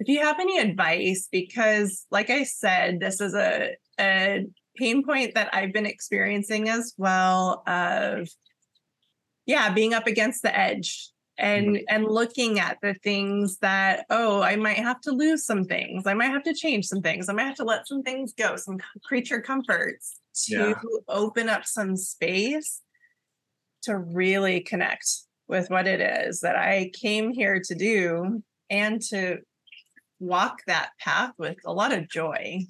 if you have any advice, because like I said, this is a, a pain point that I've been experiencing as well of yeah, being up against the edge and mm-hmm. and looking at the things that oh i might have to lose some things i might have to change some things i might have to let some things go some creature comforts to yeah. open up some space to really connect with what it is that i came here to do and to walk that path with a lot of joy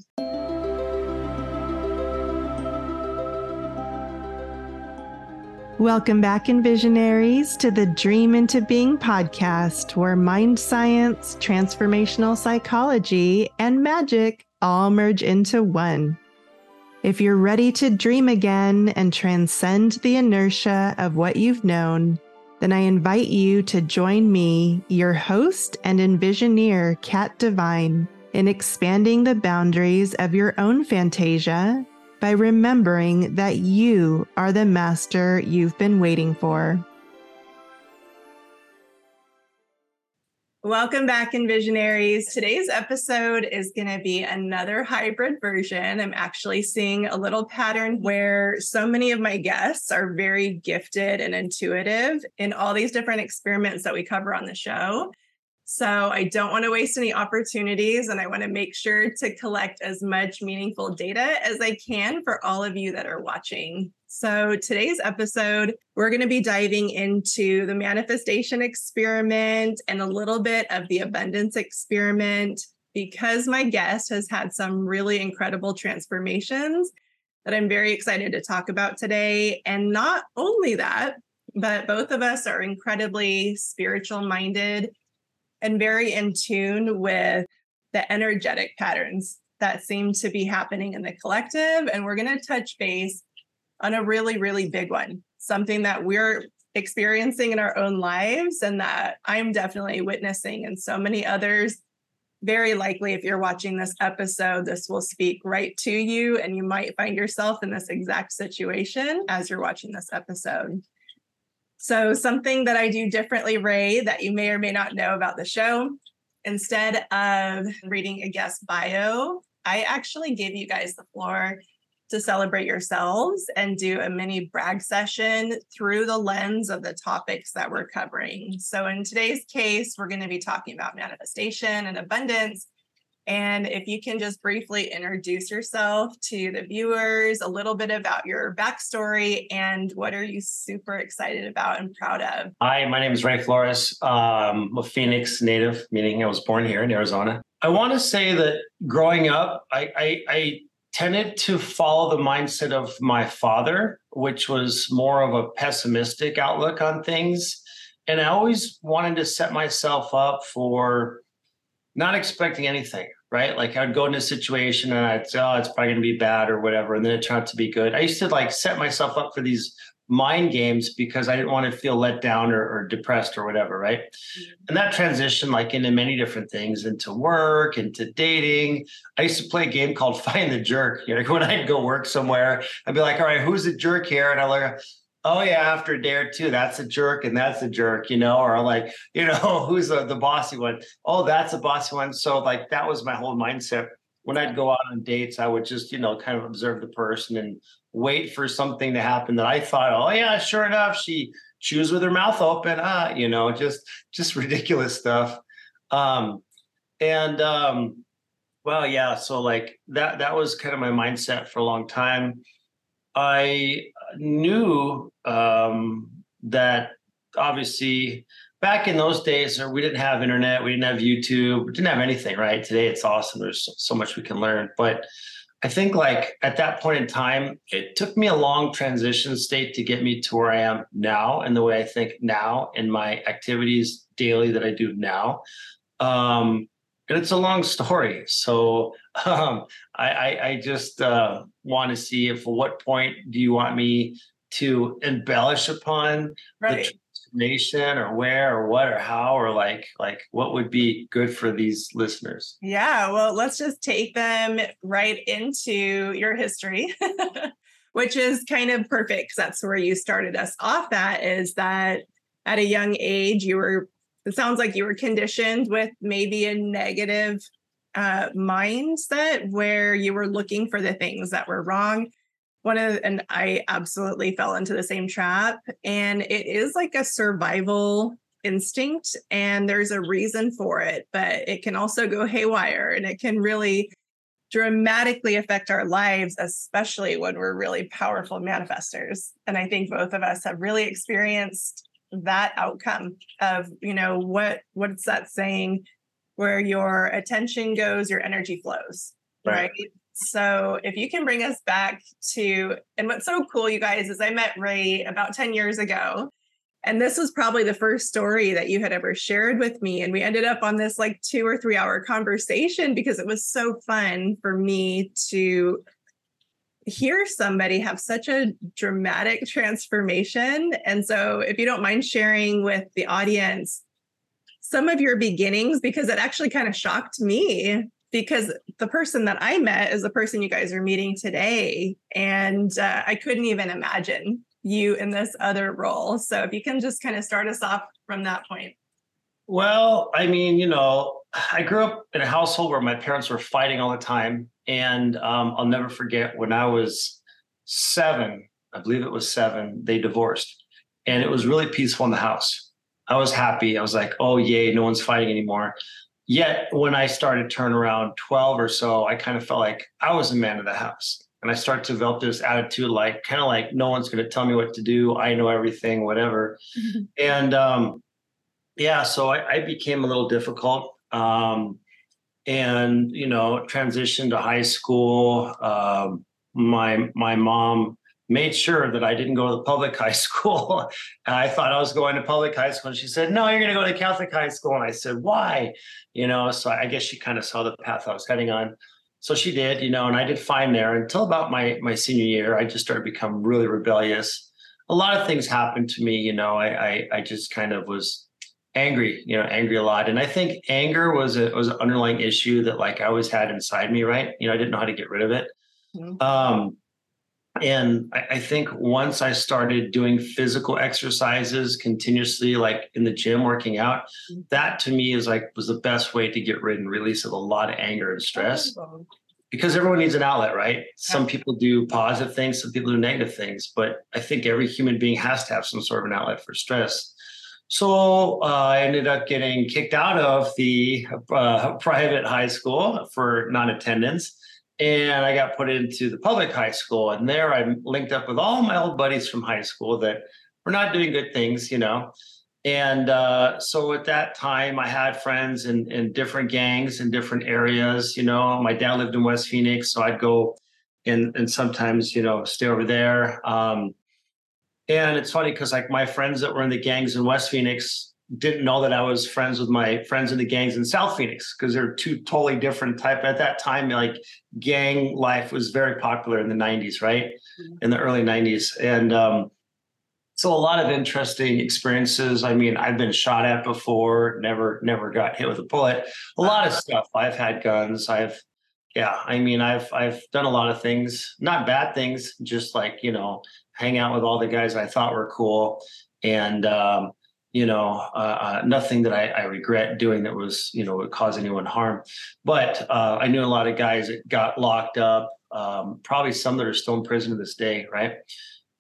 Welcome back, Envisionaries, to the Dream into Being podcast, where mind science, transformational psychology, and magic all merge into one. If you're ready to dream again and transcend the inertia of what you've known, then I invite you to join me, your host and envisioneer, Kat Divine, in expanding the boundaries of your own fantasia by remembering that you are the master you've been waiting for. Welcome back, Envisionaries. Today's episode is going to be another hybrid version. I'm actually seeing a little pattern where so many of my guests are very gifted and intuitive in all these different experiments that we cover on the show. So I don't want to waste any opportunities and I want to make sure to collect as much meaningful data as I can for all of you that are watching. So today's episode, we're going to be diving into the manifestation experiment and a little bit of the abundance experiment because my guest has had some really incredible transformations that I'm very excited to talk about today. And not only that, but both of us are incredibly spiritual minded and very in tune with the energetic patterns that seem to be happening in the collective. And we're going to touch base on a really, really big one, something that we're experiencing in our own lives and that I'm definitely witnessing, and so many others. Very likely, if you're watching this episode, this will speak right to you, and you might find yourself in this exact situation as you're watching this episode. So, something that I do differently, Ray, that you may or may not know about the show, instead of reading a guest bio, I actually give you guys the floor to celebrate yourselves and do a mini brag session through the lens of the topics that we're covering. So, in today's case, we're going to be talking about manifestation and abundance and if you can just briefly introduce yourself to the viewers, a little bit about your backstory, and what are you super excited about and proud of? Hi, my name is Ray Flores. Um, I'm a Phoenix native, meaning I was born here in Arizona. I want to say that growing up, I, I, I tended to follow the mindset of my father, which was more of a pessimistic outlook on things. And I always wanted to set myself up for not expecting anything, right? Like I'd go into a situation and I'd say, oh, it's probably going to be bad or whatever. And then it turned out to be good. I used to like set myself up for these mind games because I didn't want to feel let down or, or depressed or whatever, right? Mm-hmm. And that transition like into many different things, into work, into dating. I used to play a game called Find the Jerk. You know, when I'd go work somewhere, I'd be like, all right, who's the jerk here? And I like, oh yeah, after a day or two, that's a jerk and that's a jerk, you know, or like, you know, who's the, the bossy one? Oh, that's a bossy one. So like that was my whole mindset. When I'd go out on dates, I would just, you know, kind of observe the person and wait for something to happen that I thought, oh yeah, sure enough, she chews with her mouth open. Ah, you know, just just ridiculous stuff. Um, and um, well, yeah, so like that that was kind of my mindset for a long time. I knew um, that obviously back in those days, or we didn't have internet, we didn't have YouTube, we didn't have anything, right? Today it's awesome. There's so much we can learn. But I think like at that point in time, it took me a long transition state to get me to where I am now and the way I think now in my activities daily that I do now. Um, and it's a long story. So um, I, I, I, just uh, want to see if at what point do you want me to embellish upon right. the transformation or where or what or how or like like what would be good for these listeners yeah well let's just take them right into your history which is kind of perfect because that's where you started us off at is that at a young age you were it sounds like you were conditioned with maybe a negative uh, mindset where you were looking for the things that were wrong. One of and I absolutely fell into the same trap. And it is like a survival instinct, and there's a reason for it, but it can also go haywire and it can really dramatically affect our lives, especially when we're really powerful manifestors. And I think both of us have really experienced that outcome of, you know, what what's that saying? Where your attention goes, your energy flows. Right. right? So if you can bring us back to, and what's so cool, you guys, is I met Ray about 10 years ago. And this was probably the first story that you had ever shared with me. And we ended up on this like two or three hour conversation because it was so fun for me to hear somebody have such a dramatic transformation. And so, if you don't mind sharing with the audience some of your beginnings, because it actually kind of shocked me. Because the person that I met is the person you guys are meeting today. And uh, I couldn't even imagine you in this other role. So if you can just kind of start us off from that point. Well, I mean, you know, I grew up in a household where my parents were fighting all the time. And um, I'll never forget when I was seven, I believe it was seven, they divorced. And it was really peaceful in the house. I was happy. I was like, oh, yay, no one's fighting anymore. Yet when I started turn around 12 or so, I kind of felt like I was the man of the house and I start to develop this attitude, like kind of like no one's going to tell me what to do. I know everything, whatever. Mm-hmm. And um, yeah, so I, I, became a little difficult. Um, and you know, transitioned to high school. Um, my my mom made sure that I didn't go to the public high school. and I thought I was going to public high school, and she said, "No, you're going to go to Catholic high school." And I said, "Why?" You know, so I guess she kind of saw the path I was heading on so she did, you know, and I did fine there until about my my senior year. I just started to become really rebellious. A lot of things happened to me, you know. I I, I just kind of was angry, you know, angry a lot. And I think anger was a was an underlying issue that like I always had inside me, right? You know, I didn't know how to get rid of it. Mm-hmm. Um, and I, I, think once I started doing physical exercises continuously, like in the gym, working out, mm-hmm. that to me is like was the best way to get rid and release of a lot of anger and stress. Because everyone needs an outlet, right? Some people do positive things, some people do negative things, but I think every human being has to have some sort of an outlet for stress. So uh, I ended up getting kicked out of the uh, private high school for non-attendance and I got put into the public high school. And there I linked up with all my old buddies from high school that were not doing good things, you know. And uh, so at that time, I had friends in, in different gangs in different areas. You know, my dad lived in West Phoenix, so I'd go and and sometimes you know stay over there. Um, and it's funny because like my friends that were in the gangs in West Phoenix, didn't know that I was friends with my friends in the gangs in South Phoenix because they're two totally different type. At that time, like gang life was very popular in the 90s, right? Mm-hmm. In the early 90s. And um, so a lot of interesting experiences. I mean, I've been shot at before, never, never got hit with a bullet. A lot of stuff. I've had guns. I've yeah, I mean, I've I've done a lot of things, not bad things, just like, you know, hang out with all the guys I thought were cool. And um, you know, uh, uh, nothing that I, I, regret doing that was, you know, would cause anyone harm. But uh, I knew a lot of guys that got locked up, um, probably some that are still in prison to this day, right?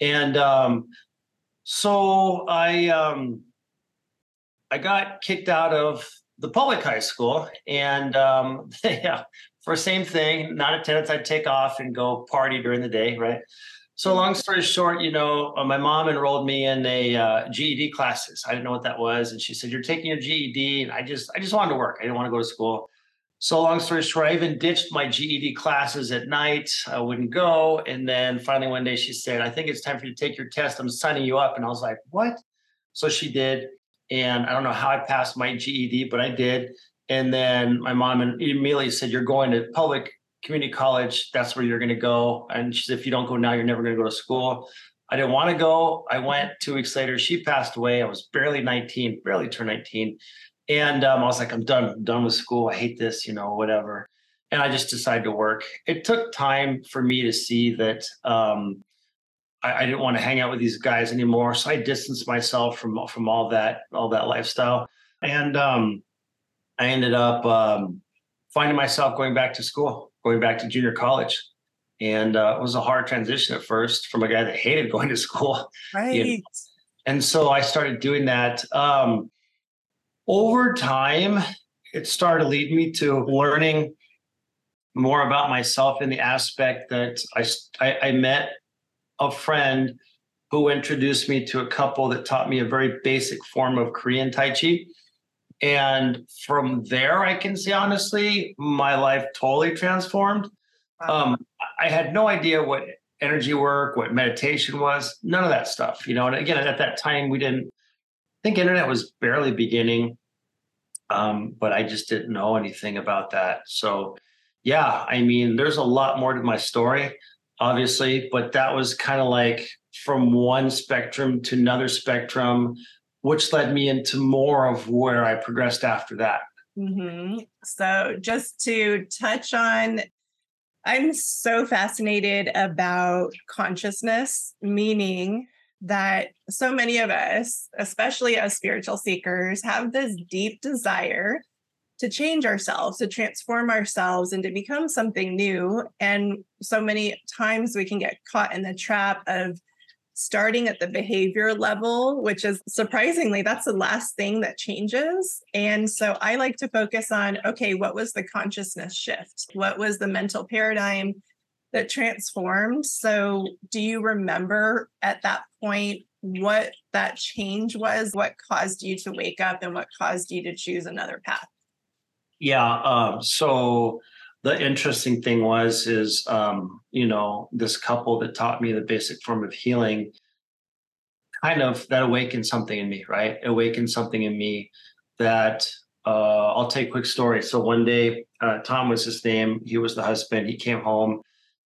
And um, so I um, I got kicked out of the public high school, and um, yeah, for same thing, not attendance, I'd take off and go party during the day, right? So long story short, you know, uh, my mom enrolled me in a uh, GED classes. I didn't know what that was, and she said, "You're taking your GED," and I just, I just wanted to work. I didn't want to go to school. So long story short, I even ditched my GED classes at night. I wouldn't go, and then finally one day she said, "I think it's time for you to take your test. I'm signing you up." And I was like, "What?" So she did, and I don't know how I passed my GED, but I did. And then my mom immediately said, "You're going to public community college, that's where you're going to go. And she said, if you don't go now, you're never going to go to school. I didn't want to go. I went two weeks later. She passed away. I was barely 19, barely turned 19. And um, I was like, I'm done. I'm done with school. I hate this, you know, whatever. And I just decided to work. It took time for me to see that um, I, I, didn't want to hang out with these guys anymore. So I distanced myself from from all that all that lifestyle. And um, I ended up um, finding myself going back to school, going back to junior college. And uh, it was a hard transition at first from a guy that hated going to school. Right. You know? And so I started doing that. Um, over time, it started leading me to learning more about myself in the aspect that I, I, I met a friend who introduced me to a couple that taught me a very basic form of Korean Tai Chi. And from there, I can say honestly, my life totally transformed. Um, I had no idea what energy work, what meditation was, none of that stuff, you know. And again, at that time, we didn't I think internet was barely beginning, um, but I just didn't know anything about that. So, yeah, I mean, there's a lot more to my story, obviously, but that was kind of like from one spectrum to another spectrum, which led me into more of where I progressed after that. Mm-hmm. So, just to touch on, I'm so fascinated about consciousness, meaning that so many of us, especially as spiritual seekers, have this deep desire to change ourselves, to transform ourselves, and to become something new. And so many times we can get caught in the trap of starting at the behavior level, which is surprisingly, that's the last thing that changes. And so I like to focus on okay, what was the consciousness shift? What was the mental paradigm that transformed? So, do you remember at that point what that change was? What caused you to wake up and what caused you to choose another path? Yeah. Um, so, the interesting thing was is um, you know this couple that taught me the basic form of healing kind of that awakened something in me right? Awakened something in me that uh, i'll take a quick story. So one day uh, tom was his name. He was the husband. He came home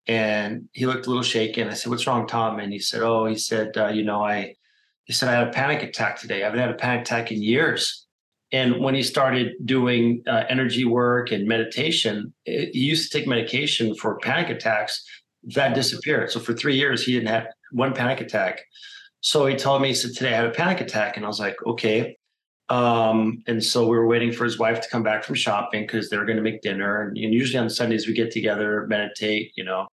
and he looked a little shaken i said what's wrong tom? And he said oh he said uh, you know i he said i had a panic attack today. I haven't had a panic attack in years and when he started doing uh, energy work and meditation, it, he used to take medication for panic attacks. That disappeared. So for three years, he didn't have one panic attack. So he told me, he said, Today I had a panic attack. And I was like, Okay. Um, and so we were waiting for his wife to come back from shopping because they were going to make dinner. And, and, usually on Sundays, we get together, meditate, you know,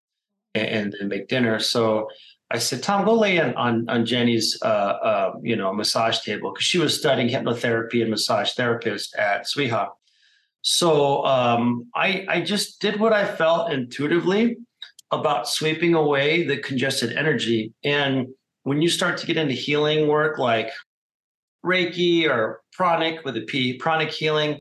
and, and make dinner. So I said, Tom, go lay in on on Jenny's, uh, uh, you know, massage table because she was studying hypnotherapy and massage therapist at SWIHA. So um, I I just did what I felt intuitively about sweeping away the congested energy. And when you start to get into healing work like Reiki or pranic with a P, pranic healing,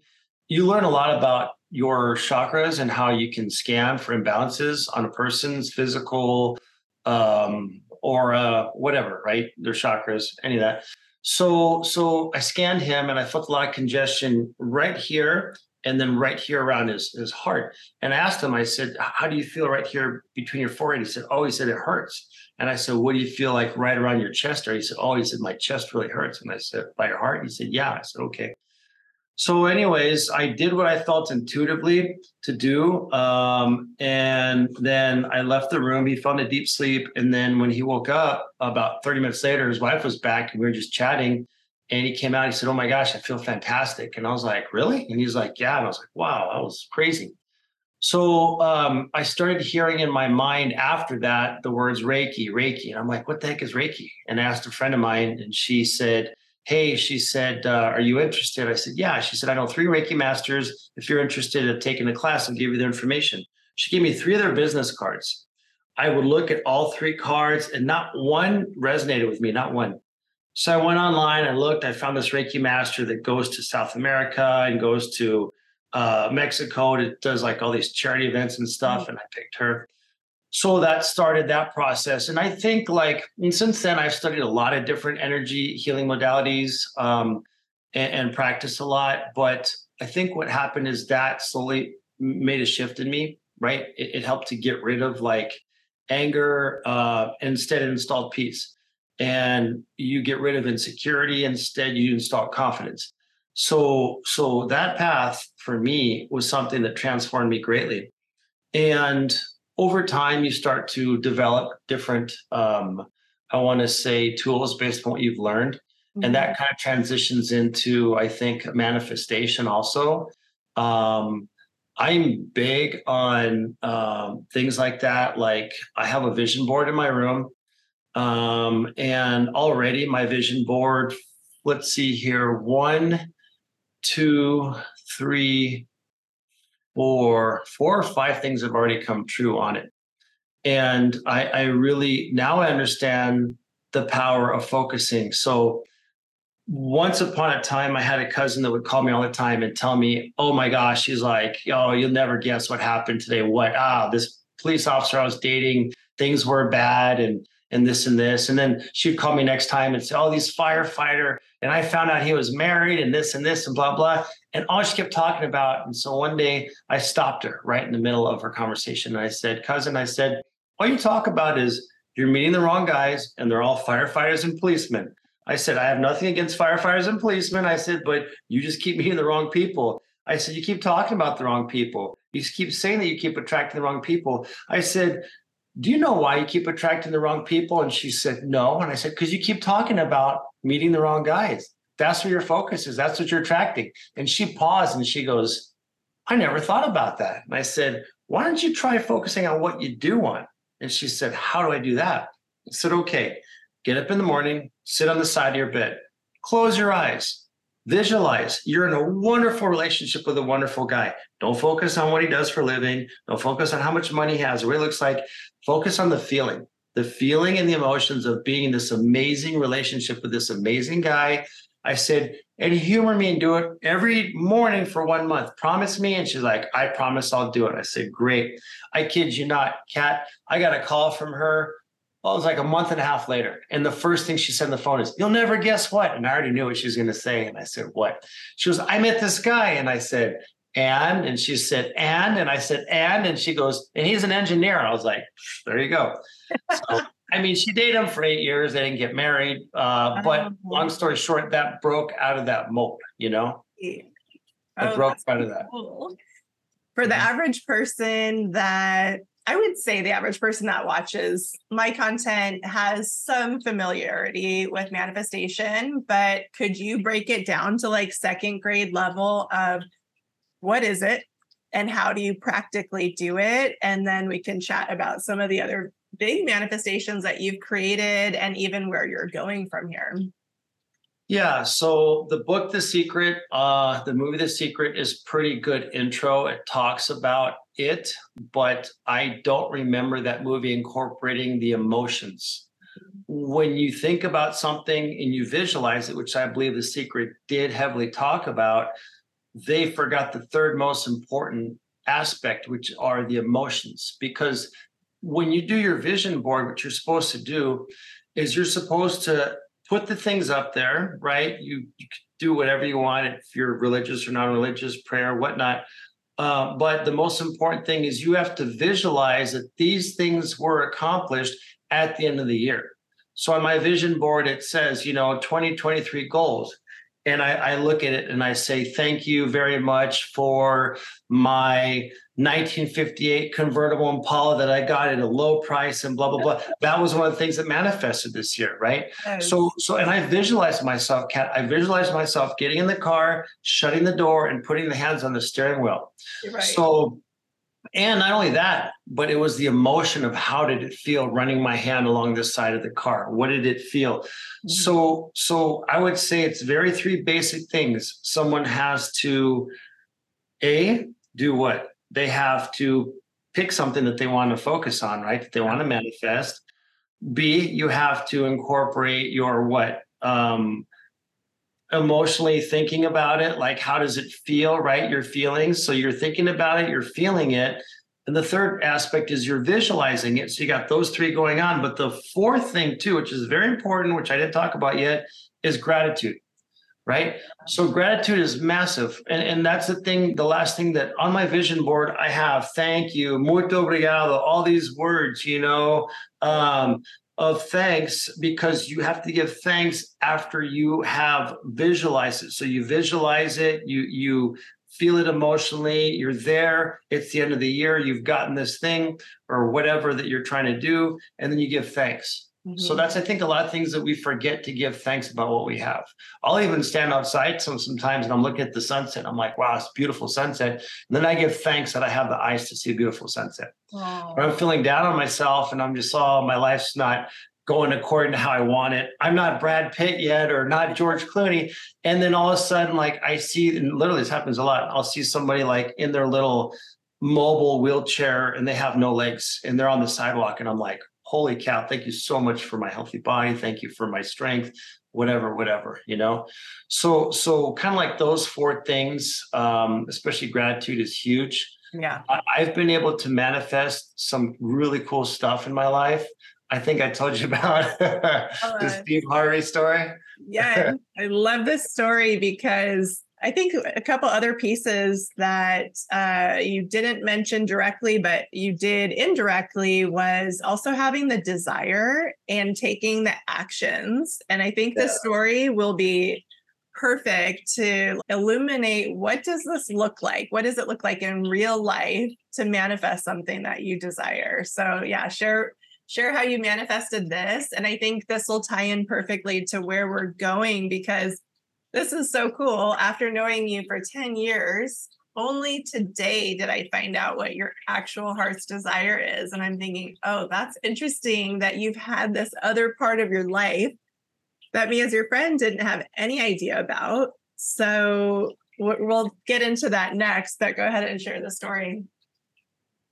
you learn a lot about your chakras and how you can scan for imbalances on a person's physical um, or uh, whatever, right? Their chakras, any of that. So, so I scanned him and I felt a lot of congestion right here and then right here around his, his heart. And I asked him, I said, How do you feel right here between your forehead? He said, Oh, he said, it hurts. And I said, What do you feel like right around your chest? Or he said, Oh, he said, My chest really hurts. And I said, By your heart? He said, Yeah. I said, Okay. So, anyways, I did what I felt intuitively to do. Um, and then I left the room. He fell into deep sleep. And then when he woke up about 30 minutes later, his wife was back and we were just chatting. And he came out. He said, Oh my gosh, I feel fantastic. And I was like, Really? And he's like, Yeah. And I was like, Wow, that was crazy. So um, I started hearing in my mind after that the words Reiki, Reiki. And I'm like, What the heck is Reiki? And I asked a friend of mine, and she said, hey, she said, uh, are you interested? I said, yeah. She said, I know three Reiki masters. If you're interested in taking a class, I'll give you their information. She gave me three of their business cards. I would look at all three cards and not one resonated with me, not one. So I went online, I looked, I found this Reiki master that goes to South America and goes to uh, Mexico. It does like all these charity events and stuff. Mm-hmm. And I picked her so that started that process. And i think like and since then i've studied a lot of different energy healing modalities um, and, and practiced a lot. But i think what happened is that slowly made a shift in me right? It, it helped to get rid of like anger uh, instead installed peace. And you get rid of insecurity instead you install confidence. So so that path for me was something that transformed me greatly. And over time you start to develop different um, i want to say tools based on what you've learned Mm-hmm. And that kind of transitions into, I think, manifestation also. Um, I'm big on um, things like that. Like I have a vision board in my room. Um, and already my vision board, let's see here, one, two, three, four, four or five things have already come true on it. And I, I really now I understand the power of focusing. So once upon a time, I had a cousin that would call me all the time and tell me, "Oh my gosh," she's like, "Oh, you'll never guess what happened today. What? Ah, this police officer I was dating, things were bad, and and this and this." And then she'd call me next time and say, "Oh, these firefighter," and I found out he was married, and this and this and blah blah. And all she kept talking about. And so one day I stopped her right in the middle of her conversation, and I said, "Cousin," I said, "All you talk about is." You're meeting the wrong guys, and they're all firefighters and policemen. I said, I have nothing against firefighters and policemen. I said, but you just keep meeting the wrong people. I said, you keep talking about the wrong people. You keep saying that you keep attracting the wrong people. I said, do you know why you keep attracting the wrong people? And she said, no. And I said, because you keep talking about meeting the wrong guys. That's where your focus is. That's what you're attracting. And she paused and she goes, I never thought about that. And I said, why don't you try focusing on what you do want? And she said, how do I do that? I said, okay, Get up in the morning, sit on the side of your bed, close your eyes, visualize you're in a wonderful relationship with a wonderful guy. Don't focus on what he does for a living. Don't focus on how much money he has what he looks like. Focus on the feeling, the feeling and the emotions of being in this amazing relationship with this amazing guy. I said, and humor me and do it every morning for one month. Promise me. And she's like, I promise I'll do it. I said, great. I kid you not, Kat. I got a call from her well, it was like a month and a half later. And the first thing she said on the phone is, You'll never guess what. And I already knew what she was going to say. And I said, What? She was, I met this guy. And I said, And? And she said, And? And I said, And? And she goes, And he's an engineer. I was like, There you go. So, I mean, she dated him for eight years. They didn't get married. Uh, but oh. long story short, that broke out of that mold, you know? It oh, broke out of that. Cool. For the average person that I would say the average person that watches my content has some familiarity with manifestation, but could you break it down to like second grade level of what is it and how do you practically do it? And then we can chat about some of the other big manifestations that you've created and even where you're going from here. Yeah. So the book, The Secret, uh, the movie, The Secret, is pretty good intro. It talks about it, but I don't remember that movie incorporating the emotions. When you think about something and you visualize it, which I believe The Secret did heavily talk about, they forgot the third most important aspect, which are the emotions. Because when you do your vision board, what you're supposed to do is you're supposed to put the things up there, right? You, you do whatever you want if you're religious or non-religious, prayer, whatnot. Uh, but the most important thing is you have to visualize that these things were accomplished at the end of the year. So on my vision board, it says, you know, 2023 goals and I, I, look at it and I say, thank you very much for my 1958 convertible Impala that I got at a low price and blah, blah, blah. That was one of the things that manifested this year, right? So, so, and I visualized myself, Kat, I visualized myself getting in the car, shutting the door and putting the hands on the steering wheel. Right. So and not only that, but it was the emotion of how did it feel running my hand along this side of the car? What did it feel? Mm-hmm. So, so I would say it's very three basic things. Someone has to a do what they have to pick something that they want to focus on, right? That they want to manifest. B, you have to incorporate your what um, emotionally thinking about it like how does it feel right? Your feelings. So you're thinking about it you're feeling it. And the third aspect is you're visualizing it. So you got those three going on. But the fourth thing too which is very important which i didn't talk about yet is gratitude right? So gratitude is massive. And, and that's the thing the last thing that on my vision board i have thank you muito obrigado all these words you know um, of thanks because you have to give thanks after you have visualized it. So you visualize it, you you feel it emotionally, you're there, it's the end of the year, you've gotten this thing or whatever that you're trying to do, and then you give thanks. Mm-hmm. So that's I think a lot of things that we forget to give thanks about what we have. I'll even stand outside some sometimes and I'm looking at the sunset. I'm like, wow, it's beautiful sunset. And then I give thanks that I have the eyes to see a beautiful sunset. Wow. Or I'm feeling down on myself and I'm just, oh, my life's not going according to how I want it. I'm not Brad Pitt yet or not George Clooney. And then all of a sudden, like I see, and literally this happens a lot. I'll see somebody like in their little mobile wheelchair and they have no legs and they're on the sidewalk. And I'm like, holy cow, thank you so much for my healthy body. Thank you for my strength, whatever, whatever, you know? So, so kind of like those four things, um, especially gratitude is huge. Yeah. I, I've been able to manifest some really cool stuff in my life. I think I told you about the Steve Harvey story. yeah, I love this story because I think a couple other pieces that uh, you didn't mention directly, but you did indirectly was also having the desire and taking the actions. And I think yeah. this story will be perfect to illuminate what does this look like? What does it look like in real life to manifest something that you desire? So yeah, share share how you manifested this. And I think this will tie in perfectly to where we're going because this is so cool. After knowing you for 10 years, only today did I find out what your actual heart's desire is. And I'm thinking, oh, that's interesting that you've had this other part of your life that me as your friend didn't have any idea about. So we'll get into that next, but go ahead and share the story.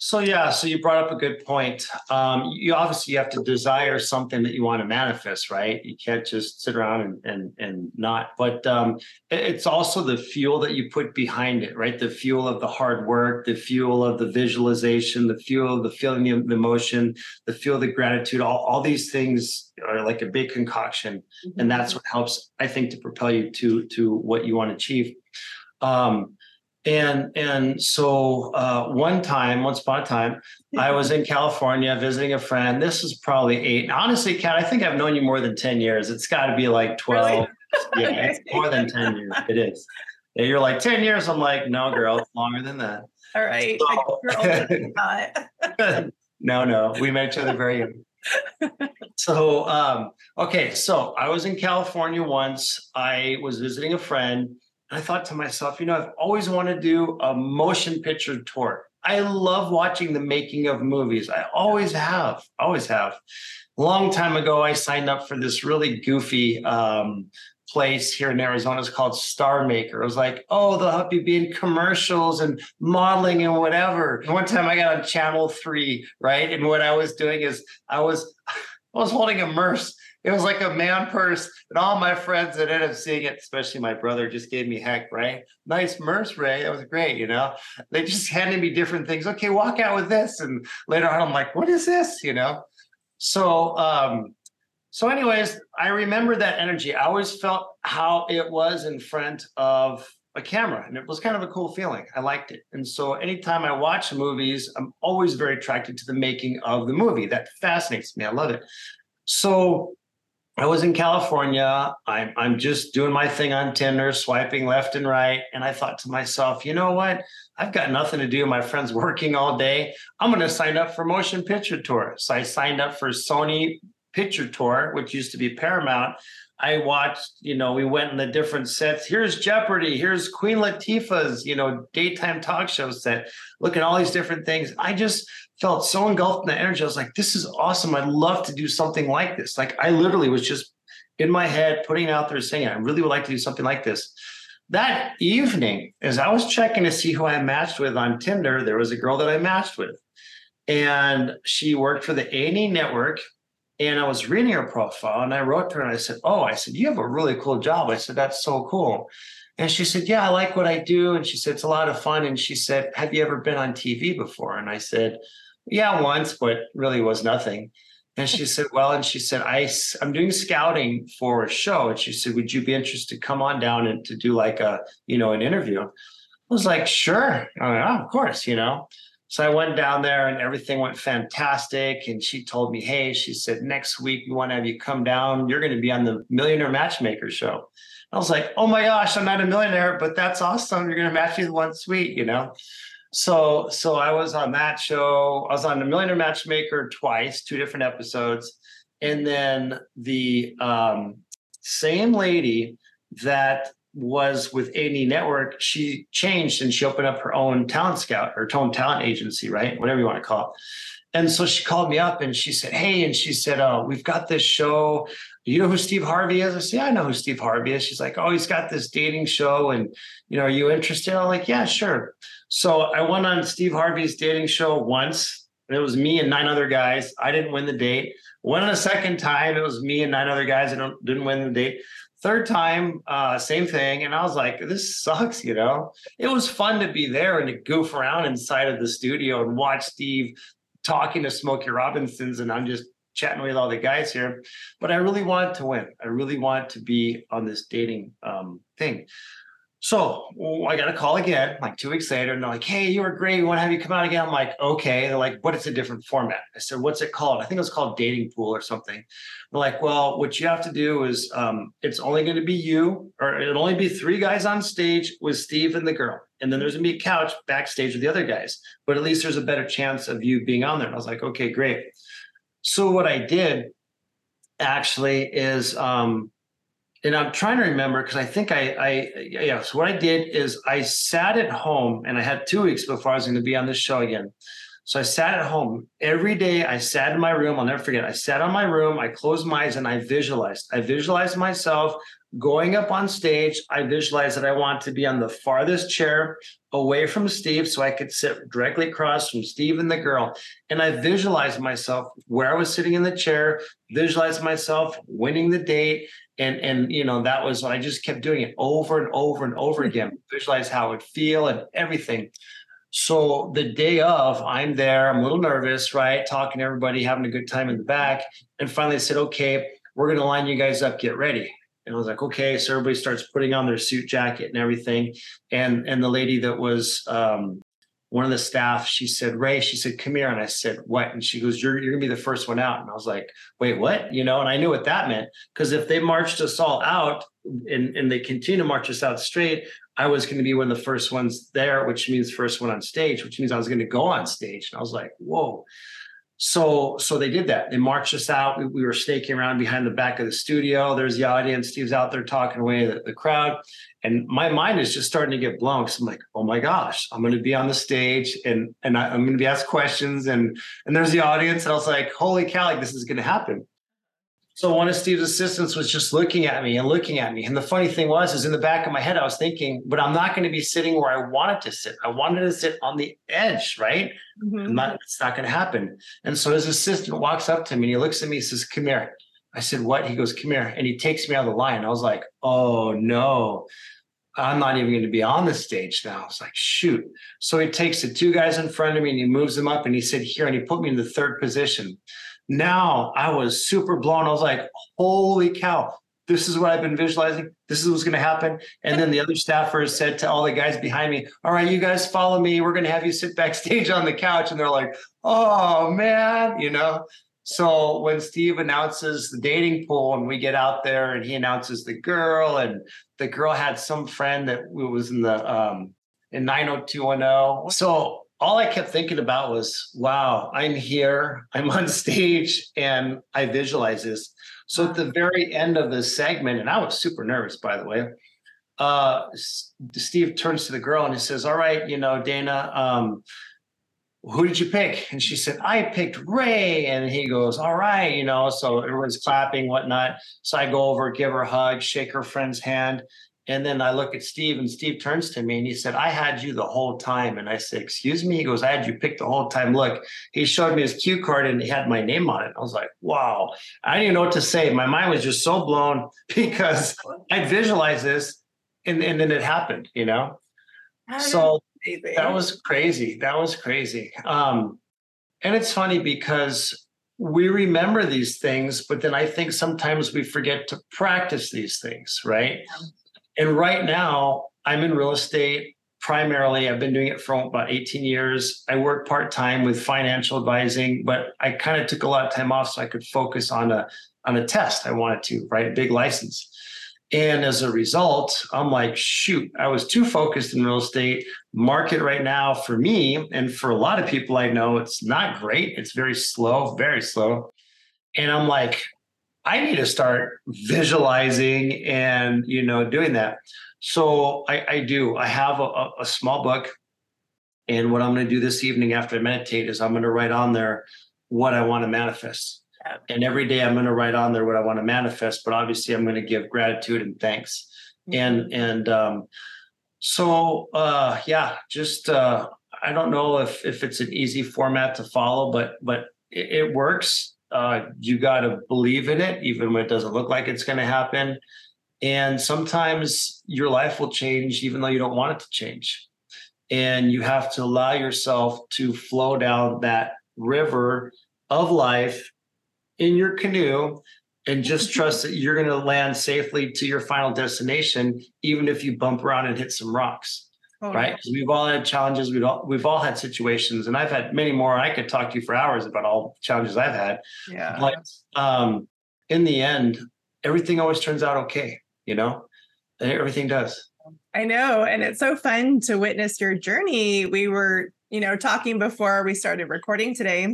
So yeah, so you brought up a good point. Um, you obviously you have to desire something that you want to manifest, right? You can't just sit around and and, and not. But um, it's also the fuel that you put behind it, right? The fuel of the hard work, the fuel of the visualization, the fuel of the feeling of the emotion, the fuel of the gratitude. All all these things are like a big concoction, mm-hmm. and that's what helps, I think, to propel you to to what you want to achieve. Um, and and so uh, one time, once upon a time, I was in California visiting a friend. This is probably eight. Honestly, Kat, I think I've known you more than ten years. It's got to be like twelve. Really? Yeah, it's more than ten years. It is. Yeah, you're like ten years. I'm like, no, girl, it's longer than that. All right. So, no, no, we met each other very young. so um, okay, so I was in California once. I was visiting a friend I thought to myself, you know, I've always wanted to do a motion picture tour. I love watching the making of movies. I always have, always have. A long time ago, I signed up for this really goofy um, place here in Arizona. It's called Star Maker. It was like, oh, they'll help you be in commercials and modeling and whatever. And one time I got on channel three, right? And what I was doing is I was I was holding a murse it was like a man purse, and all my friends that ended up seeing it, especially my brother, just gave me heck, right? Nice murse, Ray. That was great, you know. They just handed me different things. Okay, walk out with this, and later on, I'm like, what is this? You know. So, um, so, anyways, I remember that energy. I always felt how it was in front of a camera, and it was kind of a cool feeling. I liked it, and so anytime I watch movies, I'm always very attracted to the making of the movie. That fascinates me. I love it. So I was in California. I'm, I'm just doing my thing on Tinder, swiping left and right. And I thought to myself, you know what? I've got nothing to do. My friend's working all day. I'm going to sign up for Motion Picture Tour. So I signed up for Sony Picture Tour, which used to be Paramount. I watched, you know, we went in the different sets. Here's Jeopardy. Here's Queen Latifah's, you know, daytime talk show set. Look at all these different things. I just felt so engulfed in the energy. I was like, this is awesome. I'd love to do something like this. Like I literally was just in my head, putting out there saying, I really would like to do something like this. That evening, as I was checking to see who I matched with on Tinder, there was a girl that I matched with. And she worked for the A&E network and I was reading her profile and I wrote to her and I said, Oh, I said, you have a really cool job. I said, That's so cool. And she said, Yeah, I like what I do. And she said, It's a lot of fun. And she said, Have you ever been on TV before? And I said, Yeah, once, but really was nothing. And she said, Well, and she said, I, I'm doing scouting for a show. And she said, Would you be interested to come on down and to do like a, you know, an interview? I was like, Sure. I mean, oh, of course, you know. So I went down there and everything went fantastic. And she told me, hey, she said, next week we want to have you come down. You're going to be on the Millionaire Matchmaker show. I was like, oh my gosh, I'm not a millionaire, but that's awesome. You're going to match me with one sweet, you know? So, so I was on that show. I was on the Millionaire Matchmaker twice, two different episodes. And then the um, same lady that was with A&E Network, she changed and she opened up her own talent scout or own talent agency, right? Whatever you want to call it. And so she called me up and she said, Hey, and she said, Oh, we've got this show. You know who Steve Harvey is? I Yeah, I know who Steve Harvey is. She's like, Oh, he's got this dating show. And, you know, are you interested? I'm like, Yeah, sure. So I went on Steve Harvey's dating show once. And it was me and nine other guys. I didn't win the date. Went on a second time. It was me and nine other guys. I didn't win the date. Third time, uh, same thing. And I was like, this sucks, you know? It was fun to be there and to goof around inside of the studio and watch Steve talking to Smokey Robinsons. And I'm just chatting with all the guys here. But I really wanted to win. I really wanted to be on this dating um, thing. So I got a call again, like two weeks later, and they're like, "Hey, you were great. We want to have you come out again." I'm like, "Okay." They're like, "But it's a different format." I said, "What's it called?" I think it was called Dating Pool or something. They're like, "Well, what you have to do is, um, it's only going to be you, or it'll only be three guys on stage with Steve and the girl, and then there's going to be a couch backstage with the other guys. But at least there's a better chance of you being on there." And I was like, "Okay, great." So what I did actually is. Um, and I'm trying to remember because I think I, I, yeah. So what I did is I sat at home, and I had two weeks before I was going to be on this show again. So I sat at home every day. I sat in my room. I'll never forget. I sat on my room. I closed my eyes and I visualized. I visualized myself going up on stage. I visualized that I want to be on the farthest chair away from Steve so I could sit directly across from Steve and the girl. And I visualized myself where I was sitting in the chair, visualized myself winning the date and and you know that was i just kept doing it over and over and over hmm. again visualize how it would feel and everything so the day of i'm there i'm a little nervous right talking to everybody having a good time in the back and finally I said okay we're going to line you guys up get ready and i was like okay so everybody starts putting on their suit jacket and everything and and the lady that was um, one of the staff, she said, Ray, she said, come here. And I said, what? And she goes, you're, you're gonna be the first one out. And I was like, wait, what? You know, and I knew what that meant. Because if they marched us all out and, and they continue to march us out straight, I was going to be one of the first ones there, which means first one on stage, which means I was going to go on stage. And I was like, whoa. So, so they did that. They marched us out. We, we, were snaking around behind the back of the studio. There's the audience. Steve's out there talking away the, the crowd, and my mind is just starting to get blown. So I'm like, oh my gosh, I'm going to be on the stage, and and I, am going to be asked questions, and and there's the audience, and I was like, holy cow, like this is going to happen. So one of Steve's assistants was just looking at me and looking at me. And the funny thing was, is in the back of my head, I was thinking, but I'm not going to be sitting where I wanted to sit. I wanted to sit on the edge, right? Mm-hmm. Not, it's not going to happen. And so his assistant walks up to me and he looks at me and says, come here. I said, what? He goes, come here. And he takes me out of the line. I was like, oh no. I'm not even going to be on the stage now. I was like, shoot. So he takes the two guys in front of me and he moves them up and he said, here, and he put me in the third position. Now I was super blown. I was like, holy cow, this is what I've been visualizing. This is what's going to happen. And then the other staffers said to all the guys behind me, all right, you guys follow me. We're going to have you sit backstage on the couch. And they're like, oh man, you know? So when Steve announces the dating pool and we get out there and he announces the girl and the girl had some friend that was in the um in 90210. So all I kept thinking about was, wow, I'm here, I'm on stage, and I visualize this. So at the very end of the segment, and I was super nervous, by the way. Uh, Steve turns to the girl and he says, "All right, you know, Dana, um, who did you pick?" And she said, "I picked Ray." And he goes, "All right, you know." So everyone's clapping, whatnot. So I go over, give her a hug, shake her friend's hand, and then I look at Steve, and Steve turns to me and he said, I had you the whole time. And I said, Excuse me? He goes, I had you picked the whole time. Look, he showed me his cue card and he had my name on it. I was like, Wow. I didn't even know what to say. My mind was just so blown because I visualized this and, and then it happened, you know? So that was crazy. That was crazy. Um, and it's funny because we remember these things, but then I think sometimes we forget to practice these things, right? And right now, I'm in real estate primarily. I've been doing it for about 18 years. I work part time with financial advising, but I kind of took a lot of time off so I could focus on a on a test I wanted to write a big license. And as a result, I'm like, shoot, I was too focused in real estate. Market right now for me and for a lot of people I know, it's not great. It's very slow, very slow. And I'm like, I need to start visualizing and you know doing that. So I, I do. I have a, a small book, and what I'm going to do this evening after I meditate is I'm going to write on there what I want to manifest. And every day I'm going to write on there what I want to manifest. But obviously, I'm going to give gratitude and thanks. Mm-hmm. And and um, so uh, yeah, just uh, I don't know if if it's an easy format to follow, but but it, it works. Uh, you got to believe in it, even when it doesn't look like it's going to happen. And sometimes your life will change, even though you don't want it to change. And you have to allow yourself to flow down that river of life in your canoe and just trust that you're going to land safely to your final destination, even if you bump around and hit some rocks. Oh, right? We've all had challenges. We've all we've all had situations, and I've had many more. I could talk to you for hours about all challenges I've had. Yeah. But um, in the end, everything always turns out okay. You know, everything does. I know, and it's so fun to witness your journey. We were, you know, talking before we started recording today,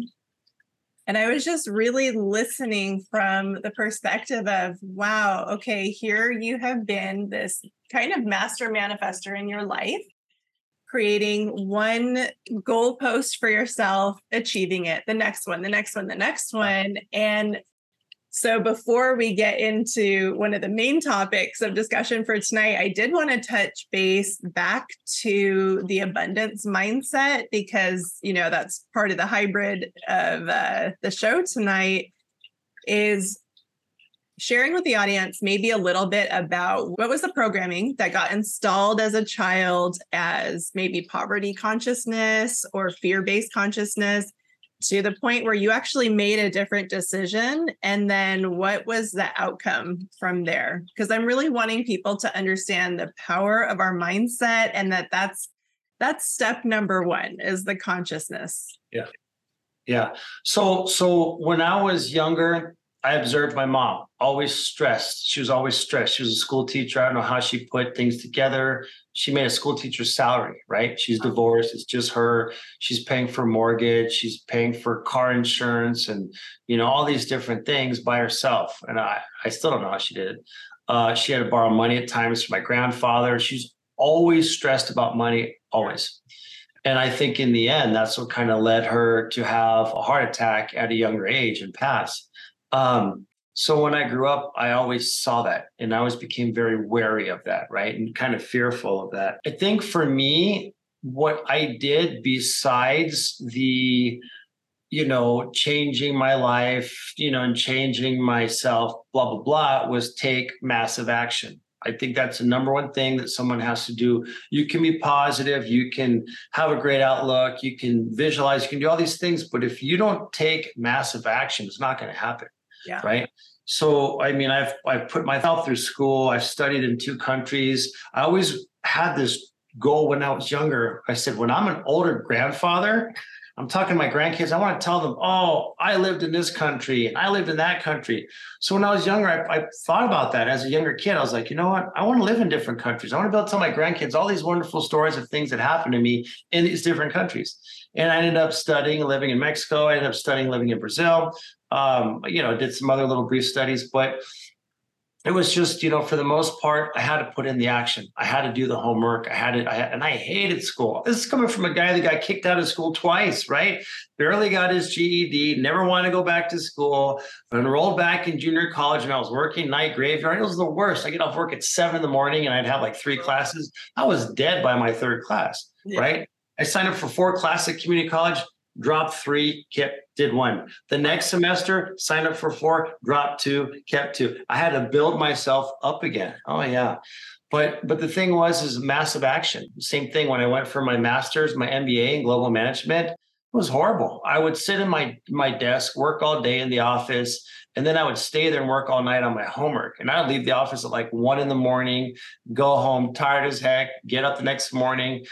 and I was just really listening from the perspective of, wow, okay, here you have been this kind of master manifester in your life creating one goalpost for yourself, achieving it, the next one, the next one, the next one. And so before we get into one of the main topics of discussion for tonight, I did want to touch base back to the abundance mindset because, you know, that's part of the hybrid of uh, the show tonight is sharing with the audience maybe a little bit about what was the programming that got installed as a child as maybe poverty consciousness or fear-based consciousness to the point where you actually made a different decision? And then what was the outcome from there? Because i'm really wanting people to understand the power of our mindset and that that's that's step number 1 is the consciousness. Yeah. Yeah. So so when i was younger I observed my mom always stressed. She was always stressed. She was a school teacher. I don't know how she put things together. She made a school teacher's salary, right? She's divorced. It's just her. She's paying for mortgage. She's paying for car insurance and, you know, all these different things by herself. And I, I still don't know how she did it. Uh, she had to borrow money at times from my grandfather. She's always stressed about money, always. And I think in the end, that's what kind of led her to have a heart attack at a younger age and pass um, so when I grew up, I always saw that and I always became very wary of that, right? And kind of fearful of that. I think for me, what I did besides the, you know, changing my life, you know, and changing myself, blah, blah, blah, was take massive action. I think that's the number one thing that someone has to do. You can be positive, you can have a great outlook, you can visualize, you can do all these things, but if you don't take massive action, it's not going to happen. Yeah. Right. So I mean, I've I've put myself through school. I've studied in two countries. I always had this goal when I was younger. I said, when I'm an older grandfather, I'm talking to my grandkids. I want to tell them, oh, I lived in this country and I lived in that country. So when I was younger, I, I, thought about that as a younger kid. I was like, you know what? I want to live in different countries. I want to be able to tell my grandkids all these wonderful stories of things that happened to me in these different countries. And I ended up studying, living in Mexico. I ended up studying, living in Brazil. Um, you know, did some other little brief studies, but it was just, you know, for the most part, I had to put in the action. I had to do the homework. I had to, I had, and I hated school. This is coming from a guy that got kicked out of school twice, right? Barely got his GED, never wanted to go back to school. I enrolled back in junior college and I was working night graveyard. It was the worst. I get off work at seven in the morning and I'd have like three classes. I was dead by my third class, yeah. right? I signed up for four classes at community college, dropped three, kept did one. The next semester, signed up for four, dropped two, kept two. I had to build myself up again. Oh yeah. But but the thing was is massive action. Same thing when I went for my master's, my MBA in global management. It was horrible. I would sit in my my desk, work all day in the office, and then I would stay there and work all night on my homework. And I'd leave the office at like one in the morning, go home tired as heck, get up the next morning,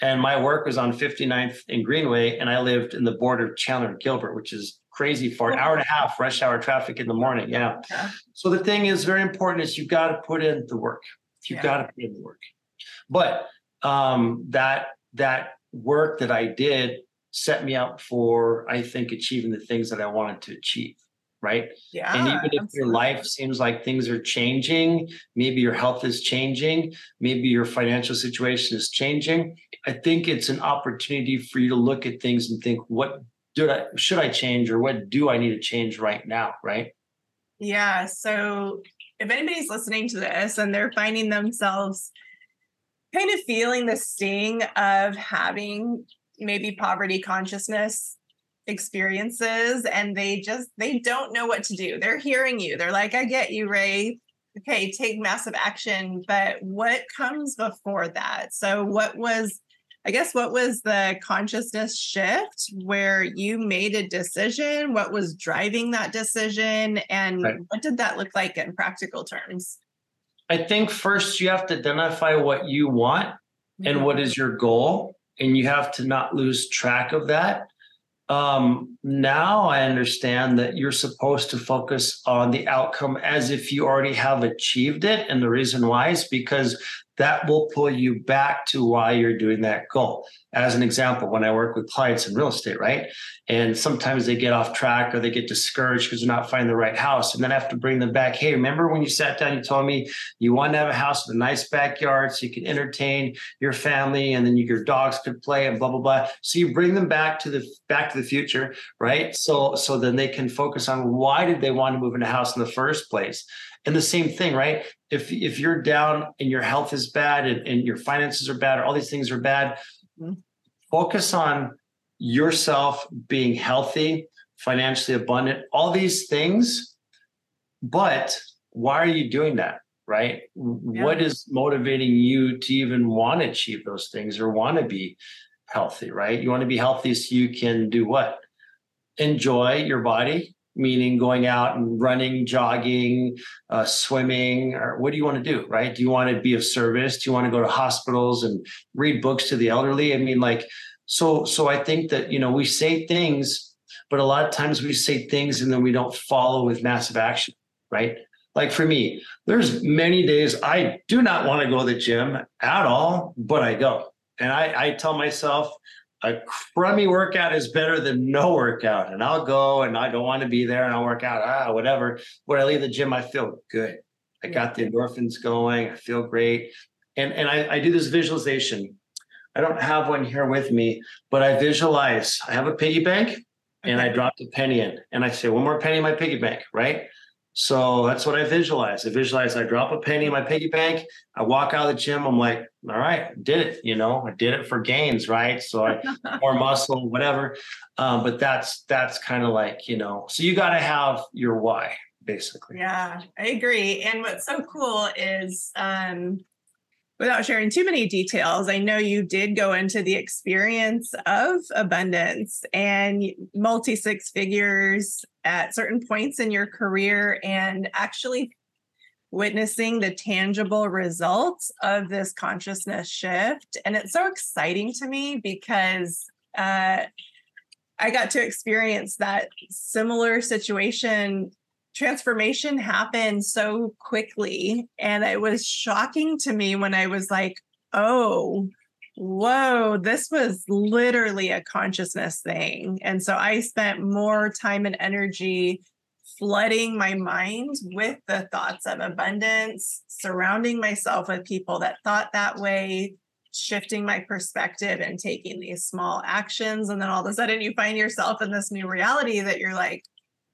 and my work was on 59th and Greenway, and I lived in the border of Chandler and Gilbert, which is crazy for an hour and a half rush hour traffic in the morning. Yeah. yeah. So the thing is very important is you've got to put in the work. You've yeah. got to put in the work. But um, that that work that I did set me up for, I think, achieving the things that I wanted to achieve. Right? Yeah. and even if your life seems like things are changing, maybe your health is changing, maybe your financial situation is changing, I think it's an opportunity for you to look at things and think, what do I should I change or what do I need to change right now? Right. Yeah. So if anybody's listening to this and they're finding themselves kind of feeling the sting of having maybe poverty consciousness experiences and they just they don't know what to do. They're hearing you. They're like, I get you, Ray. Okay, take massive action. But what comes before that? So what was I guess what was the consciousness shift where you made a decision? What was driving that decision? And Right. what did that look like in practical terms? I think first you have to identify what you want Mm-hmm. and what is your goal and you have to not lose track of that um, now i understand that you're supposed to focus on the outcome as if you already have achieved it. And the reason why is because that will pull you back to why you're doing that goal. As an example when i work with clients in real estate right? And sometimes they get off track or they get discouraged because they're not finding the right house. And then i have to bring them back hey remember when you sat down you told me you want to have a house with a nice backyard so you can entertain your family and then you, your dogs could play and blah blah blah. So you bring them back to the back to the future right? So so then they can focus on why did they want to move in a house in the first place and the same thing right? If if you're down and your health is bad and, and your finances are bad or all these things are bad Mhm. focus on yourself being healthy financially abundant all these things. But why are you doing that right? What is motivating you to even want to achieve those things or want to be healthy right? You want to be healthy so you can do what? Enjoy your body meaning going out and running jogging uh, swimming or what do you want to do right? Do you want to be of service? Do you want to go to hospitals and read books to the elderly? I mean like so so i think that you know we say things but a lot of times we say things and then we don't follow with massive action right? Like for me there's many days i do not want to go to the gym at all but i go. And i i tell myself a crummy workout is better than no workout and i'll go and i don't want to be there and i'll work out ah whatever. When i leave the gym i feel good. I got the endorphins going i feel great. And and i, I do this visualization. I don't have one here with me but i visualize i have a piggy bank and I dropped a penny in and I say, one more penny in my piggy bank, right? So that's what I visualize. I visualize I drop a penny in my piggy bank. I walk out of the gym. I'm like, all right, did it. You know, I did it for gains, right? So I more muscle, whatever. Um, but that's that's kind of like, you know, so you got to have your why, basically. Yeah, I agree. And what's so cool is um without sharing too many details, I know you did go into the experience of abundance and multi six figures at certain points in your career and actually witnessing the tangible results of this consciousness shift. And it's so exciting to me because uh, I got to experience that similar situation transformation happened so quickly and it was shocking to me when i was like oh whoa this was literally a consciousness thing. And so i spent more time and energy flooding my mind with the thoughts of abundance surrounding myself with people that thought that way shifting my perspective and taking these small actions and then all of a sudden you find yourself in this new reality that you're like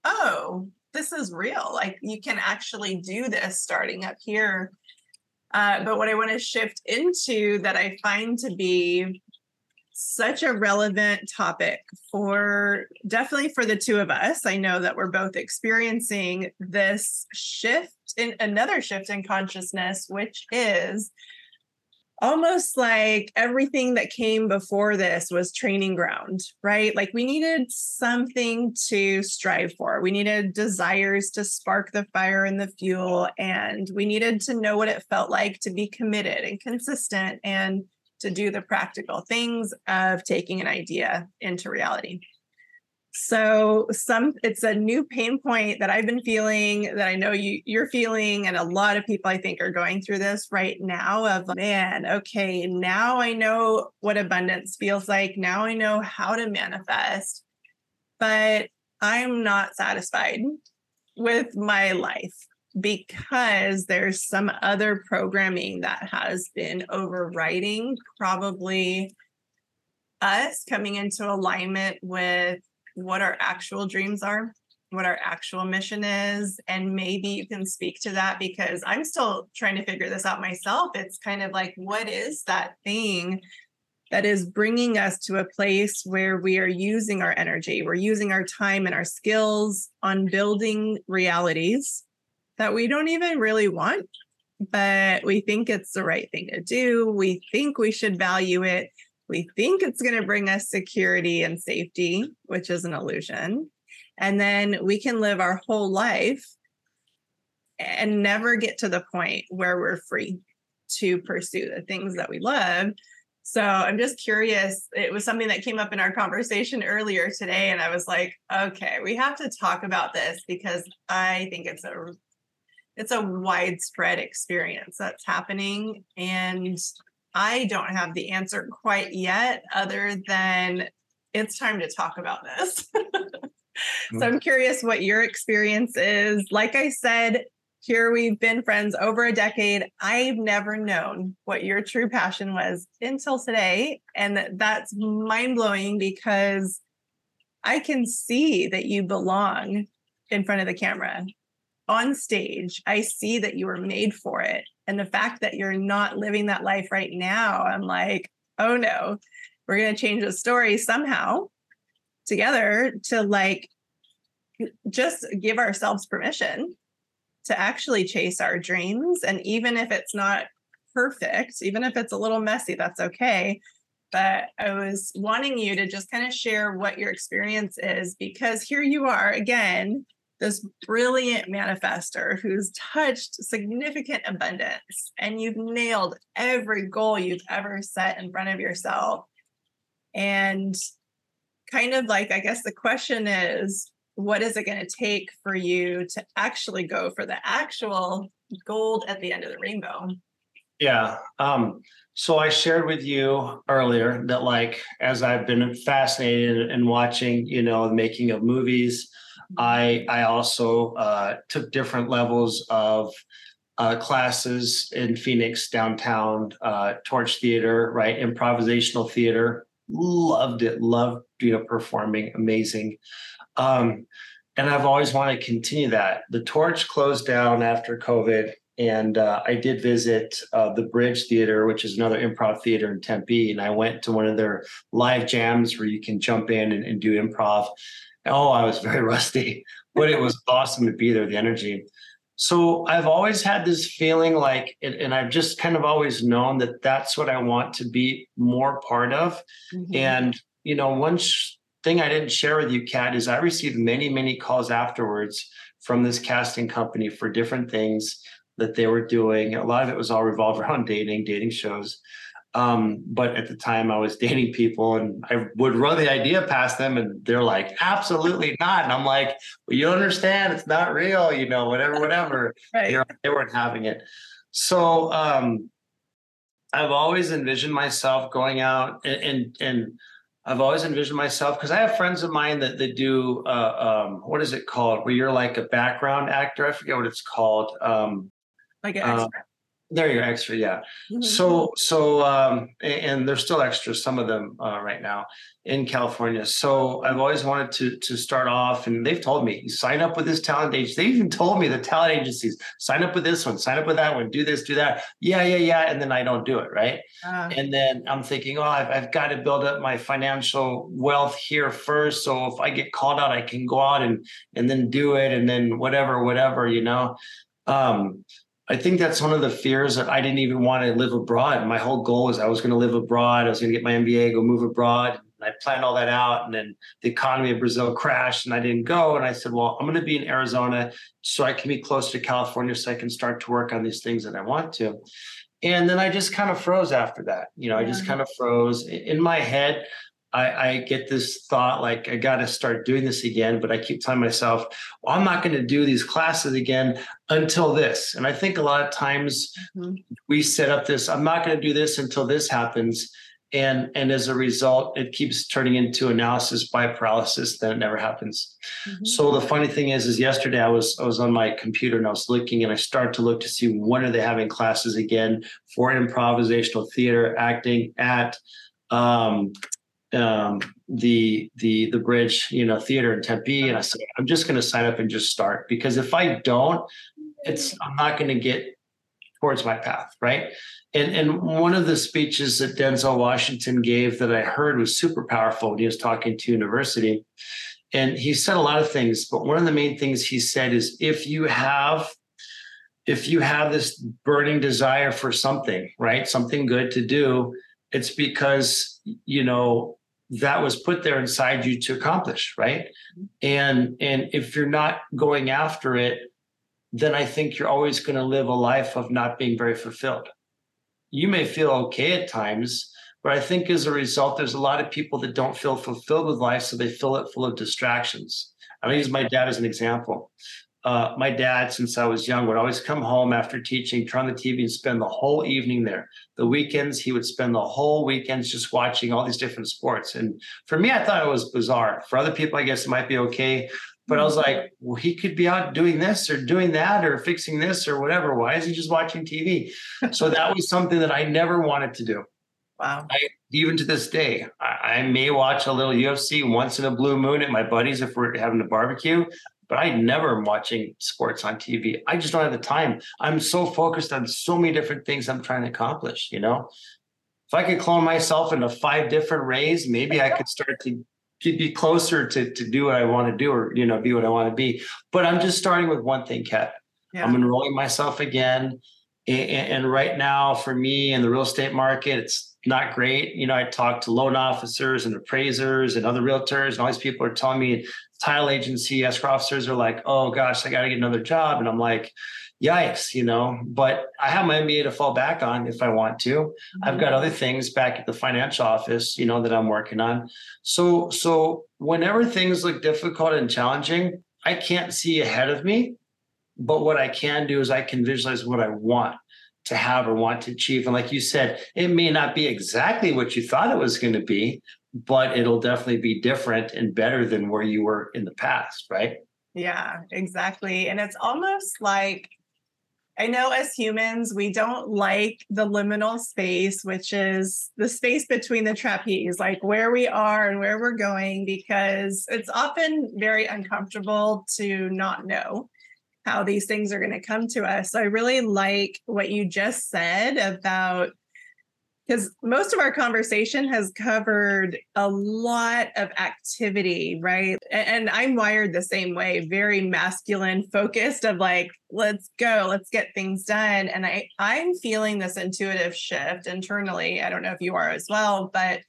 oh this is real. Like you can actually do this starting up here. Uh, but what I want to shift into that I find to be such a relevant topic for definitely for the two of us. I know that we're both experiencing this shift in another shift in consciousness, which is almost like everything that came before this was training ground, right? Like we needed something to strive for. We needed desires to spark the fire and the fuel. And we needed to know what it felt like to be committed and consistent and to do the practical things of taking an idea into reality. So some it's a new pain point that I've been feeling that I know you you're feeling and a lot of people I think are going through this right now of man, okay, now I know what abundance feels like. Now I know how to manifest. But I'm not satisfied. with my life because there's some other programming that has been overriding probably us coming into alignment with what our actual dreams are, what our actual mission is. And maybe you can speak to that because I'm still trying to figure this out myself. It's kind of like, what is that thing that is bringing us to a place where we are using our energy, we're using our time and our skills on building realities that we don't even really want, but we think it's the right thing to do. We think we should value it. We think it's going to bring us security and safety, which is an illusion. And then we can live our whole life and never get to the point where we're free to pursue the things that we love. So I'm just curious. It was something that came up in our conversation earlier today. And I was like, okay, we have to talk about this because I think it's a it's a widespread experience that's happening. And I don't have the answer quite yet, other than it's time to talk about this. so I'm curious what your experience is. Like I said, here we've been friends over a decade. I've never known what your true passion was until today. And that's mind blowing because I can see that you belong in front of the camera on stage. I see that you were made for it. And the fact that you're not living that life right now, I'm like, oh no, we're going to change the story somehow together to like just give ourselves permission to actually chase our dreams. And even if it's not perfect, even if it's a little messy, that's okay. But I was wanting you to just kind of share what your experience is because here you are again this brilliant manifester who's touched significant abundance and you've nailed every goal you've ever set in front of yourself. And kind of like, I guess the question is, what is it going to take for you to actually go for the actual gold at the end of the rainbow? Yeah. Um, so I shared with you earlier that, like, as I've been fascinated and watching, you know, the making of movies, I I also uh, took different levels of uh, classes in Phoenix downtown, uh, Torch Theater, right, improvisational theater. Loved it. Loved you know performing. Amazing. Um, and I've always wanted to continue that. The Torch closed down after COVID, and uh, I did visit uh, the Bridge Theater, which is another improv theater in Tempe, and I went to one of their live jams where you can jump in and, and do improv. Oh, I was very rusty, but it was awesome to be there, the energy. So I've always had this feeling like, and I've just kind of always known that that's what I want to be more part of. Mm-hmm. And, you know, one sh- thing I didn't share with you, Kat, is I received many, many calls afterwards from this casting company for different things that they were doing. A lot of it was all revolved around dating, dating shows. Um, but at the time I was dating people and I would run the idea past them and they're like, absolutely not. And I'm like, well, you don't understand. It's not real, you know, whatever, whatever. right. they, they weren't having it. So um, I've always envisioned myself going out and, and, and I've always envisioned myself because I have friends of mine that, that do, uh, um, what is it called? Where you're like a background actor. I forget what it's called. Um, like an extra. There you're extra, yeah. Mm-hmm. So so um, and there's still extras, some of them uh, right now in California. So I've always wanted to to start off, and they've told me you sign up with this talent agency. They even told me the talent agencies sign up with this one, sign up with that one, do this, do that. Yeah, yeah, yeah, and then I don't do it, right? Uh, and then I'm thinking, oh, I've, I've got to build up my financial wealth here first. So if I get called out, I can go out and and then do it, and then whatever, whatever, you know. Um, I think that's one of the fears that I didn't even want to live abroad. My whole goal was I was going to live abroad. I was going to get my MBA, go move abroad. And I planned all that out. And then the economy of Brazil crashed and I didn't go. And I said, well, I'm going to be in Arizona so I can be close to California so I can start to work on these things that I want to. And then I just kind of froze after that. You know, yeah. I just kind of froze in my head. I, I get this thought like I got to start doing this again, but I keep telling myself, well, I'm not going to do these classes again until this. And I think a lot of times mm-hmm. we set up this, I'm not going to do this until this happens. and and as a result it keeps turning into analysis by paralysis then it never happens mm-hmm. so the funny thing is is yesterday i was i was on my computer and i was looking and i started to look to see when are they having classes again for improvisational theater acting at um, um, the the the bridge you know theater in tempe and i said i'm just going to sign up and just start because if i don't it's i'm not going to get towards my path right and, and one of the speeches that Denzel Washington gave that I heard was super powerful when he was talking to university. And he said a lot of things, but one of the main things he said is if you have if you have this burning desire for something, right? Something good to do, it's because you know that was put there inside you to accomplish, right? Mm-hmm. And and if you're not going after it, then I think you're always going to live a life of not being very fulfilled you may feel okay at times, but I think as a result, there's a lot of people that don't feel fulfilled with life, so they fill it full of distractions. I'm gonna use my dad as an example. Uh, my dad, since I was young, would always come home after teaching, turn on the TV, and spend the whole evening there. The weekends, he would spend the whole weekends just watching all these different sports. And for me, I thought it was bizarre. For other people, I guess it might be okay. But I was like, well, he could be out doing this or doing that or fixing this or whatever. Why is he just watching TV? so that was something that I never wanted to do. Wow. I, even to this day, I, I, may watch a little UFC once in a blue moon at my buddies if we're having a barbecue, but I never am watching sports on TV. I just don't have the time. I'm so focused on so many different things I'm trying to accomplish, you know? If I could clone myself into five different rays, maybe I could start to be closer to to do what I want to do or you know be what I want to be. But I'm just starting with one thing, Kat. Yeah. I'm enrolling myself again, and, and right now for me in the real estate market, it's not great. You know, I talk to loan officers and appraisers and other realtors, and all these people are telling me title agency escrow officers are like, "Oh gosh, I got to get another job," and I'm like yikes, you know, but I have my MBA to fall back on if I want to. Mm-hmm. I've got other things back at the financial office, you know, that I'm working on. So, so whenever things look difficult and challenging, I can't see ahead of me. But what I can do is I can visualize what I want to have or want to achieve. And like you said, it may not be exactly what you thought it was going to be, but it'll definitely be different and better than where you were in the past, right? Yeah, exactly. And it's almost like I know as humans, we don't like the liminal space, which is the space between the trapeze, like where we are and where we're going, because it's often very uncomfortable to not know how these things are going to come to us. So I really like what you just said about because most of our conversation has covered a lot of activity, right? And, I'm wired the same way, very masculine focused of like, let's go, let's get things done. And I I'm feeling this intuitive shift internally. I don't know if you are as well, but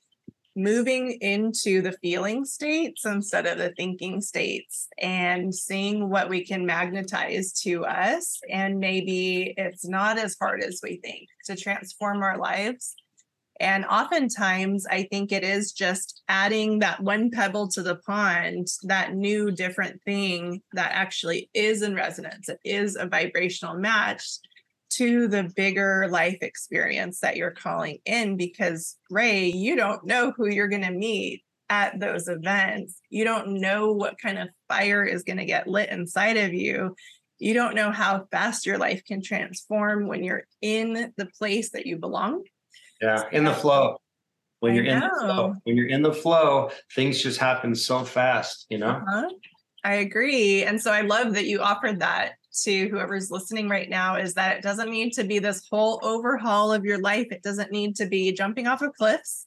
moving into the feeling states instead of the thinking states and seeing what we can magnetize to us. And maybe it's not as hard as we think to transform our lives and oftentimes, I think it is just adding that one pebble to the pond, that new different thing that actually is in resonance. It is a vibrational match to the bigger life experience that you're calling in. Because, Ray, you don't know who you're going to meet at those events. You don't know what kind of fire is going to get lit inside of you. You don't know how fast your life can transform when you're in the place that you belong yeah, in the flow. When you're in the flow, when you're in the flow, things just happen so fast, you know? Uh-huh. I agree. And so I love that you offered that to whoever's listening right now is that it doesn't need to be this whole overhaul of your life. It doesn't need to be jumping off of cliffs.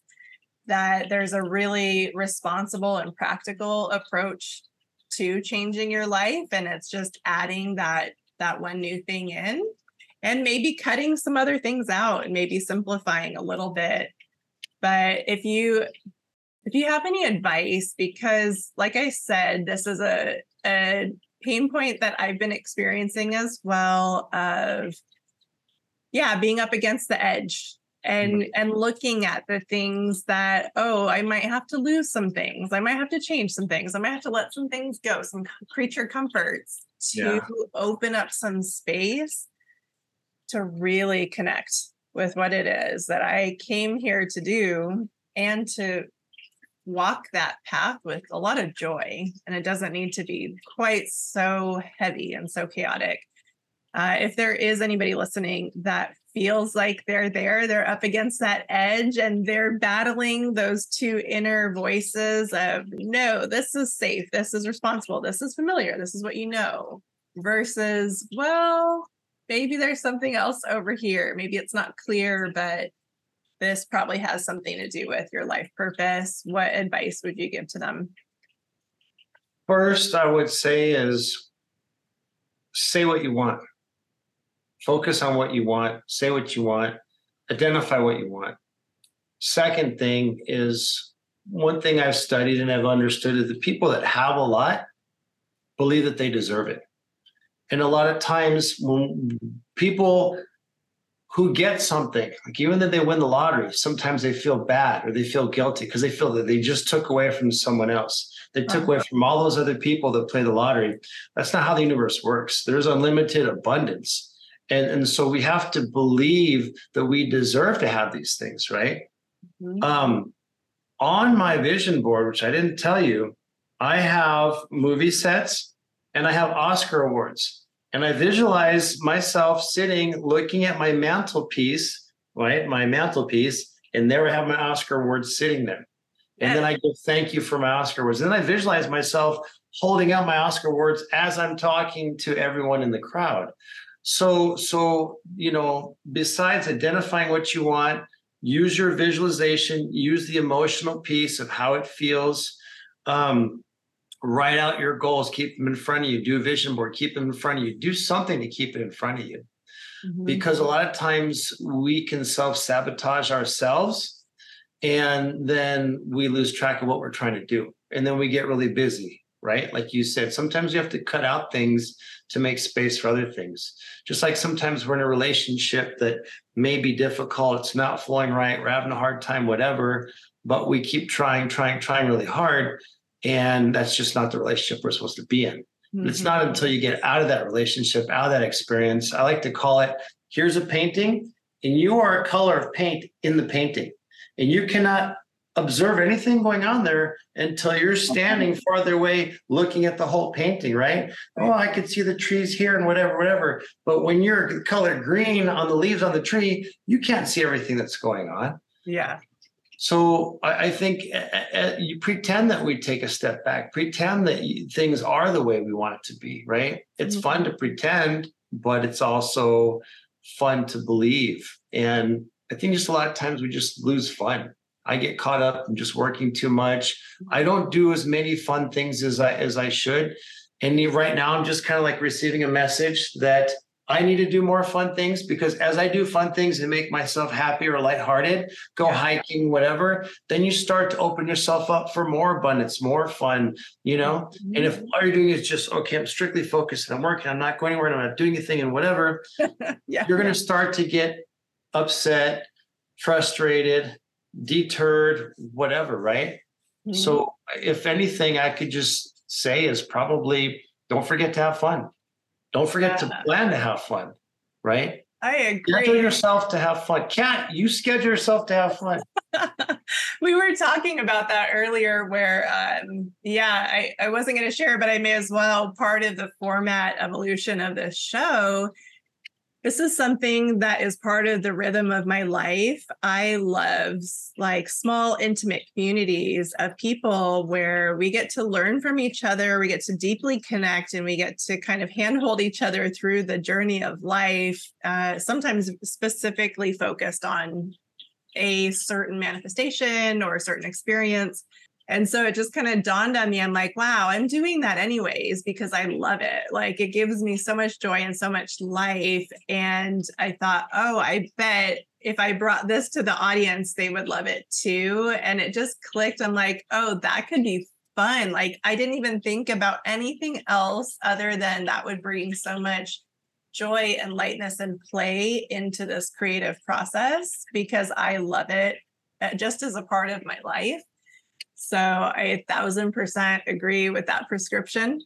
That there's a really responsible and practical approach to changing your life and it's just adding that that one new thing in and maybe cutting some other things out and maybe simplifying a little bit. But if you if you have any advice, because like I said, this is a, a pain point that I've been experiencing as well of yeah, being up against the edge and mm-hmm. and looking at the things that oh i might have to lose some things i might have to change some things i might have to let some things go some creature comforts to yeah. open up some space to really connect with what it is that I came here to do and to walk that path with a lot of joy. And it doesn't need to be quite so heavy and so chaotic. Uh, if there is anybody listening that feels like they're there, they're up against that edge and they're battling those two inner voices of, no, this is safe, this is responsible, this is familiar, this is what you know, versus, well, maybe there's something else over here. Maybe it's not clear, but this probably has something to do with your life purpose. What advice would you give to them? First, I would say is say what you want. Focus on what you want, say what you want, identify what you want. Second thing is one thing I've studied and I've understood is the people that have a lot believe that they deserve it. And a lot of times when people who get something, like even if they win the lottery, sometimes they feel bad or they feel guilty because they feel that they just took away from someone else. They took away from all those other people that play the lottery. That's not how the universe works. There's unlimited abundance. And, and so we have to believe that we deserve to have these things, right? Mm-hmm. Um, on my vision board, which I didn't tell you, I have movie sets and I have Oscar awards. And I visualize myself sitting looking at my mantelpiece, right? My mantelpiece, and there I have my Oscar awards sitting there. And then I go, thank you for my Oscar awards. And then I visualize myself holding out my Oscar awards as I'm talking to everyone in the crowd. So, so you know, besides identifying what you want, use your visualization, use the emotional piece of how it feels. Um, write out your goals, keep them in front of you, do a vision board, keep them in front of you, do something to keep it in front of you. Mm-hmm. Because a lot of times we can self sabotage ourselves and then we lose track of what we're trying to do. And then we get really busy, right? Like you said, sometimes you have to cut out things to make space for other things. Just like sometimes we're in a relationship that may be difficult, it's not flowing right, we're having a hard time, whatever, but we keep trying, trying, trying really hard and that's just not the relationship we're supposed to be in. Mm-hmm. It's not until you get out of that relationship, out of that experience. I like to call it here's a painting, and you are a color of paint in the painting. And you cannot observe anything going on there until you're standing okay. farther away looking at the whole painting, right? Oh, I could see the trees here and whatever, whatever. But when you're colored green on the leaves on the tree, you can't see everything that's going on. Yeah. So I, I think uh, you pretend that we take a step back, pretend that things are the way we want it to be, right? It's mm-hmm. fun to pretend, but it's also fun to believe. And I think just a lot of times we just lose fun. I get caught up in just working too much. Mm-hmm. I don't do as many fun things as I as I should. And right now I'm just kind of like receiving a message that I need to do more fun things because as I do fun things and make myself happy or lighthearted, go yeah. hiking, whatever, then you start to open yourself up for more abundance, more fun, you know? Mm-hmm. And if all you're doing is just, okay, I'm strictly focused and I'm working, I'm not going anywhere, I'm not doing anything and whatever, yeah. you're going to start to get upset, frustrated, deterred, whatever, right? Mm-hmm. So if anything, I could just say is probably don't forget to have fun don't forget yeah. to plan to have fun, right? I agree. Schedule yourself to have fun. Kat, you schedule yourself to have fun. we were talking about that earlier where um, yeah, I, I wasn't gonna share, but I may as well part of the format evolution of this show this is something that is part of the rhythm of my life. I love like small, intimate communities of people where we get to learn from each other, we get to deeply connect, and we get to kind of handhold each other through the journey of life, uh, sometimes specifically focused on a certain manifestation or a certain experience. And so it just kind of dawned on me. I'm like, wow, I'm doing that anyways because I love it. Like it gives me so much joy and so much life. And I thought, oh, I bet if I brought this to the audience, they would love it too. And it just clicked. I'm like, oh, that could be fun. Like I didn't even think about anything else other than that would bring so much joy and lightness and play into this creative process because I love it uh, just as a part of my life. So I a thousand percent agree with that prescription.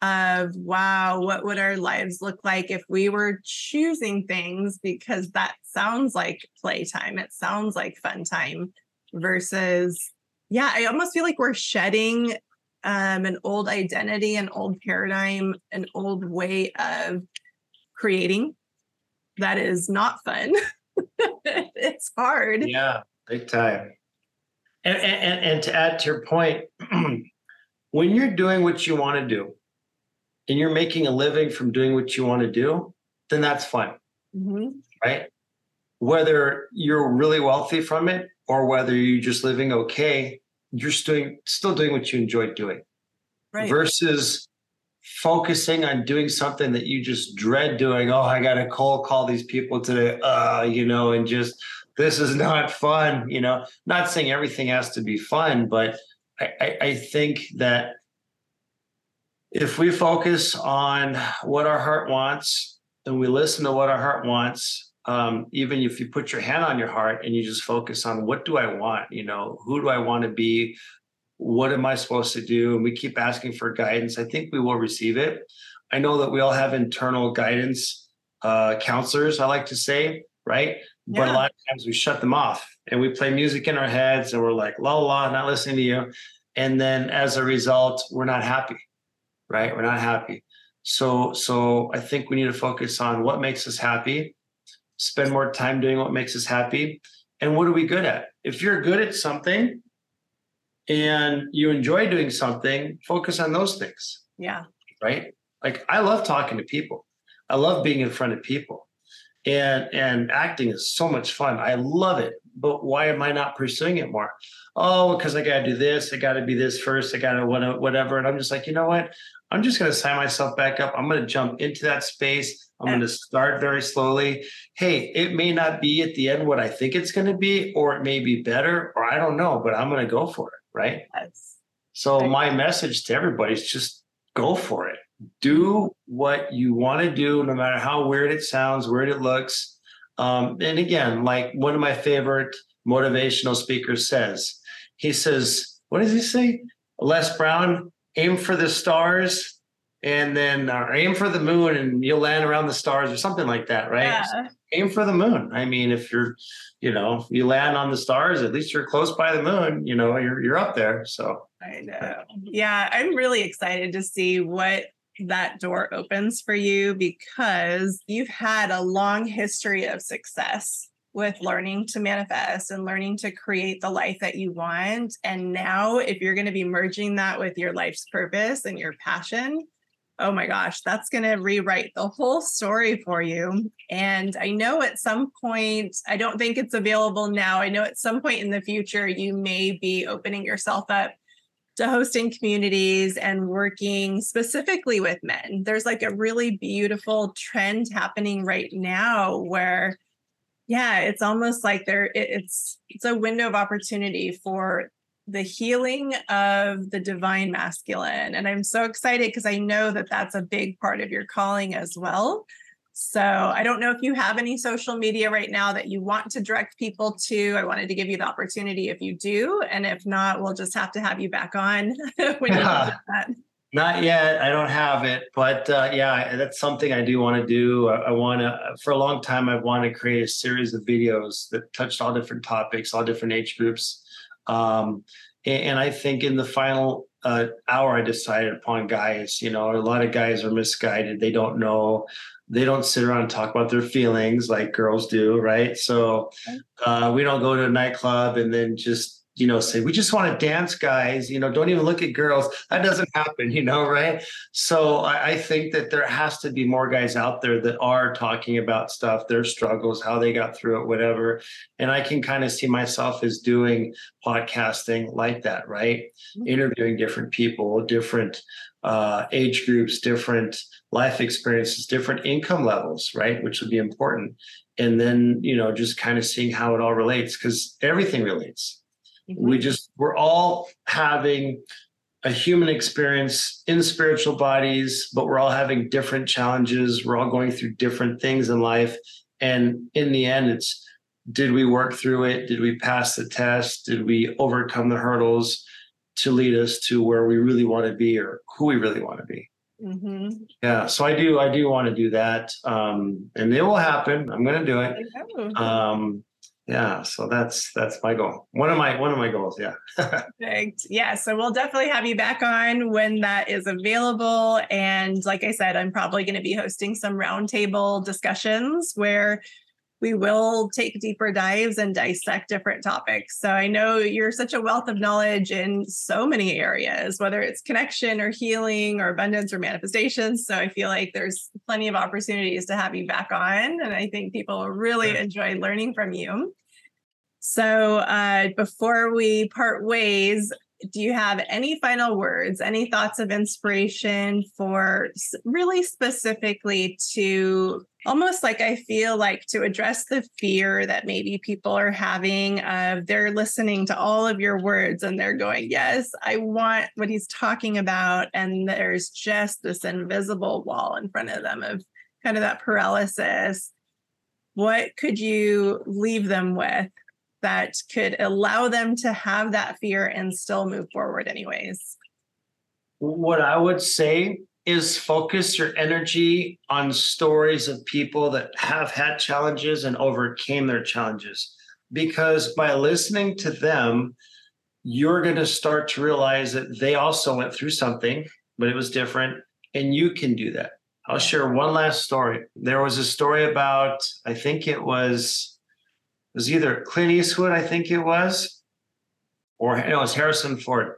of wow, what would our lives look like if we were choosing things because that sounds like playtime. It sounds like fun time versus yeah, I almost feel like we're shedding um, an old identity, an old paradigm, an old way of creating that is not fun. it's hard. Yeah, big time. And, and, and to add to your point, when you're doing what you want to do and you're making a living from doing what you want to do, then that's fun. Mm-hmm. Right. Whether you're really wealthy from it or whether you're just living okay, you're still, still doing what you enjoy doing. Right. Versus focusing on doing something that you just dread doing. Oh, I got to cold call these people today, uh, you know, and just this is not fun. You know, not saying everything has to be fun, but I, I, I think that if we focus on what our heart wants and we listen to what our heart wants, um, even if you put your hand on your heart and you just focus on what do I want, you know, who do I want to be, what am I supposed to do? And we keep asking for guidance. I think we will receive it. I know that we all have internal guidance uh, counselors, I like to say, right? Yeah. But a lot of times we shut them off and we play music in our heads and we're like, la la, not listening to you. And then as a result, we're not happy, right? We're not happy. So, so I think we need to focus on what makes us happy, spend more time doing what makes us happy, and what are we good at? If you're good at something, and you enjoy doing something, focus on those things. Yeah. Right. Like I love talking to people. I love being in front of people. And and acting is so much fun. I love it. But why am I not pursuing it more? Oh, because I gotta do this, I gotta be this first, I gotta whatever. And I'm just like, you know what? I'm just gonna sign myself back up. I'm gonna jump into that space. I'm going to start very slowly. Hey, it may not be at the end what I think it's going to be, or it may be better, or I don't know, but I'm going to go for it right? Yes. So my message to everybody is just go for it. Do what you want to do, no matter how weird it sounds, weird it looks. Um, and again, like one of my favorite motivational speakers says, he says, what does he say? Les Brown, aim for the stars and then uh, aim for the moon and you'll land around the stars or something like that, right? Yeah. Aim for the moon. I mean, if you're, you know, you land on the stars, at least you're close by the moon, you know, you're you're up there. So I know. Yeah, I'm really excited to see what that door opens for you because you've had a long history of success with learning to manifest and learning to create the life that you want. And now, if you're going to be merging that with your life's purpose and your passion, oh my gosh, that's going to rewrite the whole story for you. And I know at some point, I don't think it's available now. I know at some point in the future, you may be opening yourself up to hosting communities and working specifically with men. There's like a really beautiful trend happening right now where yeah, it's almost like there it's it's a window of opportunity for the healing of the divine masculine. And I'm so excited because I know that that's a big part of your calling as well. So I don't know if you have any social media right now that you want to direct people to. I wanted to give you the opportunity if you do. And if not, we'll just have to have you back on when you that. Not yet. I don't have it, but uh, yeah, that's something I do want to do. I, I want to. For a long time, I've wanted to create a series of videos that touched all different topics, all different age groups, um, and I think in the final uh, hour, I decided upon guys. You know, a lot of guys are misguided. They don't know. They don't sit around and talk about their feelings like girls do, right? So uh, we don't go to a nightclub and then just you know, say, we just want to dance, guys, you know, don't even look at girls. That doesn't happen, you know, right? So I, I, think that there has to be more guys out there that are talking about stuff, their struggles, how they got through it, whatever. And I can kind of see myself as doing podcasting like that, right? Mm-hmm. Interviewing different people, different uh, age groups, different life experiences, different income levels, right? Which would be important. And then, you know, just kind of seeing how it all relates because everything relates Mm-hmm. We just, we're all having a human experience in spiritual bodies, but we're all having different challenges. We're all going through different things in life. And in the end, it's did we work through it? Did we pass the test? Did we overcome the hurdles to lead us to where we really want to be or who we really want to be? Mm-hmm. Yeah, so I do. I do want to do that, um, and it will happen. I'm going to do it. Um, yeah, so that's that's my goal. One of my one of my goals. Yeah. Perfect. Yeah, so we'll definitely have you back on when that is available. And like I said, I'm probably going to be hosting some roundtable discussions where we will take deeper dives and dissect different topics. So I know you're such a wealth of knowledge in so many areas, whether it's connection or healing or abundance or manifestations. So I feel like there's plenty of opportunities to have you back on. And I think people really enjoy learning from you. So uh, before we part ways, do you have any final words, any thoughts of inspiration for really specifically to almost like I feel like to address the fear that maybe people are having of they're listening to all of your words and they're going, Yes, I want what he's talking about. And there's just this invisible wall in front of them of kind of that paralysis. What could you leave them with that could allow them to have that fear and still move forward, anyways? What I would say is focus your energy on stories of people that have had challenges and overcame their challenges. Because by listening to them, you're going to start to realize that they also went through something, but it was different, and you can do that. I'll share one last story. There was a story about, I think it was, was either Clint Eastwood, I think it was, or no, it was Harrison Ford.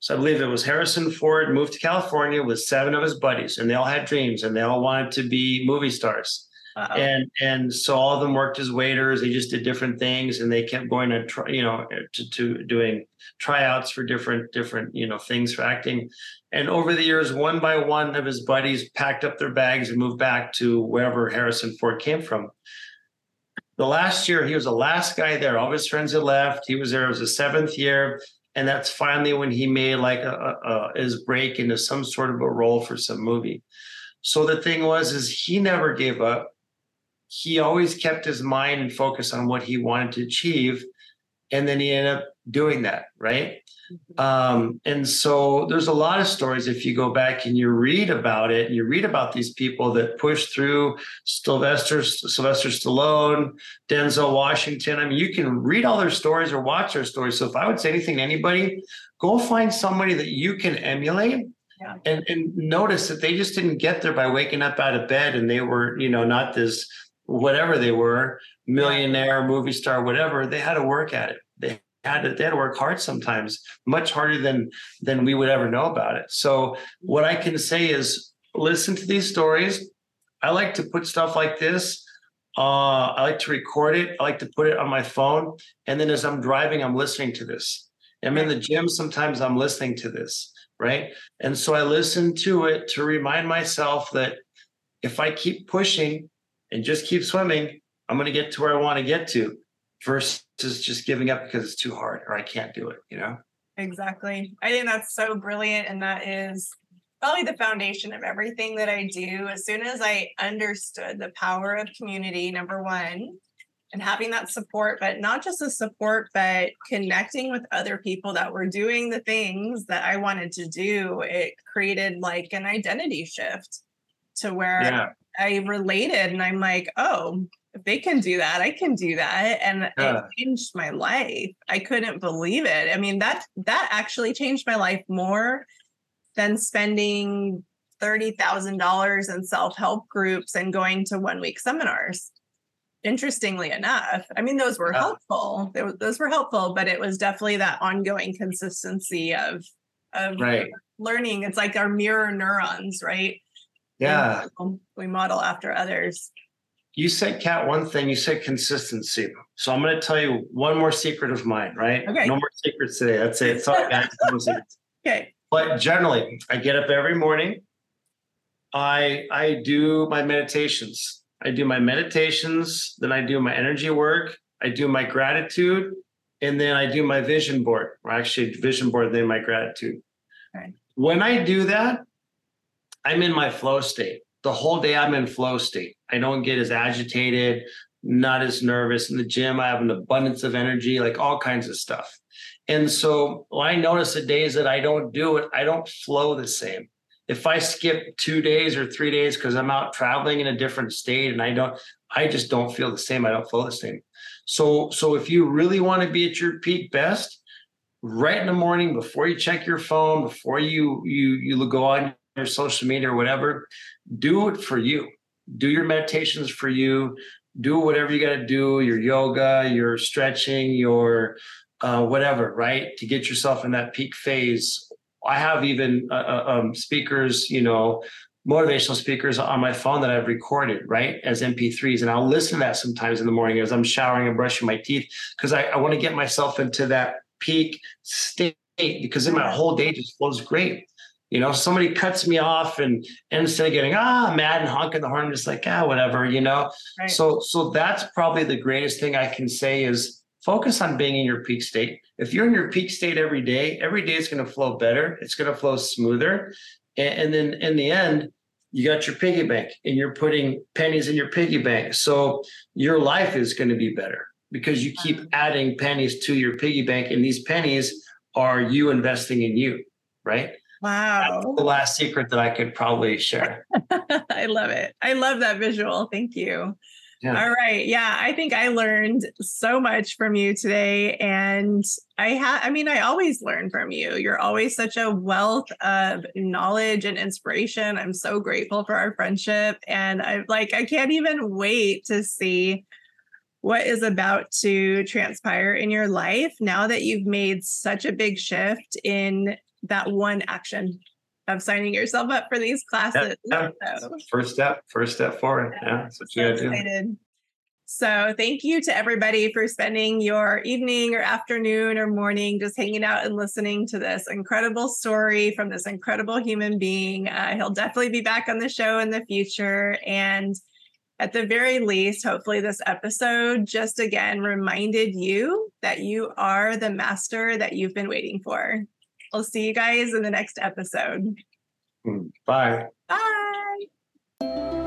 So I believe it was Harrison Ford moved to California with seven of his buddies, and they all had dreams, and they all wanted to be movie stars. Uh-oh. And and so all of them worked as waiters. They just did different things, and they kept going to try, you know to, to doing tryouts for different different you know things for acting. And over the years, one by one of his buddies packed up their bags and moved back to wherever Harrison Ford came from. The last year, he was the last guy there. All his friends had left. He was there. It was the seventh year and that's finally when he made like a, a, a, his break into some sort of a role for some movie so the thing was is he never gave up he always kept his mind and focus on what he wanted to achieve and then he ended up doing that right. Um, and so there's a lot of stories if you go back and you read about it, and you read about these people that push through Sylvester, Sylvester Stallone, Denzel Washington. I mean, you can read all their stories or watch their stories. So if I would say anything to anybody, go find somebody that you can emulate yeah. and, and notice that they just didn't get there by waking up out of bed and they were, you know, not this whatever they were, millionaire, movie star, whatever. They had to work at it. Had to, they had to work hard sometimes, much harder than than we would ever know about it. So what I can say is listen to these stories. I like to put stuff like this. Uh, I like to record it. I like to put it on my phone, and then as I'm driving, I'm listening to this. I'm in the gym. Sometimes I'm listening to this, right? And so I listen to it to remind myself that if I keep pushing and just keep swimming, I'm going to get to where I want to get to versus just giving up because it's too hard or I can't do it, you know? Exactly. I think that's so brilliant. And that is probably the foundation of everything that I do. As soon as I understood the power of community, number one, and having that support, but not just the support, but connecting with other people that were doing the things that I wanted to do, it created like an identity shift to where yeah. I related and I'm like, oh, they can do that, I can do that. And yeah. it changed my life. I couldn't believe it. I mean, that that actually changed my life more than spending $30,000 in self-help groups and going to one week seminars. Interestingly enough, I mean, those were yeah. helpful. Those were helpful, but it was definitely that ongoing consistency of of right. learning. It's like our mirror neurons, right? Yeah. We model after others. You said, Kat one thing. You said consistency. So I'm going to tell you one more secret of mine, right? Okay. No more secrets today. That's it. It's all I Okay. But generally, I get up every morning. I I do my meditations. I do my meditations. Then I do my energy work. I do my gratitude, and then I do my vision board. Or actually, vision board, then my gratitude. Okay. When I do that, I'm in my flow state the whole day I'm in flow state. I don't get as agitated, not as nervous. In the gym, I have an abundance of energy, like all kinds of stuff. And so I notice the days that I don't do it, I don't flow the same. if I skip two days or three days because I'm out traveling in a different state and I don't, I just don't feel the same. I don't feel the same. So, so if you really want to be at your peak best, right in the morning before you check your phone, before you you you go on your social media or whatever, do it for you. Do your meditations for you. Do whatever you got to do, your yoga, your stretching, your uh, whatever, right? To get yourself in that peak phase. I have even uh, uh um, speakers, you know, motivational speakers on my phone that I've recorded, right, as MP3s. And I'll listen to that sometimes in the morning as I'm showering and brushing my teeth because I, I want to get myself into that peak state because then my whole day just flows great. You know, somebody cuts me off and, and instead of getting ah mad and honking the horn, I'm just like, ah, whatever, you know. Right. So so that's probably the greatest thing I can say is focus on being in your peak state. If you're in your peak state every day, every day is going to flow better. It's going to flow smoother. And, and then in the end, you got your piggy bank and you're putting pennies in your piggy bank. So your life is going to be better because you keep adding pennies to your piggy bank and these pennies are you investing in you, right? Wow. That's the last secret that I could probably share. I love it. I love that visual. Thank you. Yeah. All right. Yeah, I think I learned so much from you today. And I have, I mean, I always learn from you. You're always such a wealth of knowledge and inspiration. I'm so grateful for our friendship. And I like, I can't even wait to see what is about to transpire in your life now that you've made such a big shift in that one action of signing yourself up for these classes. Yeah, yeah. So, first step, first step forward. Yeah, yeah that's what you so gotta do. So, thank you to everybody for spending your evening or afternoon or morning just hanging out and listening to this incredible story from this incredible human being. Uh, he'll definitely be back on the show in the future. And at the very least, hopefully, this episode just again reminded you that you are the master that you've been waiting for. I'll see you guys in the next episode. Mm, bye. Bye.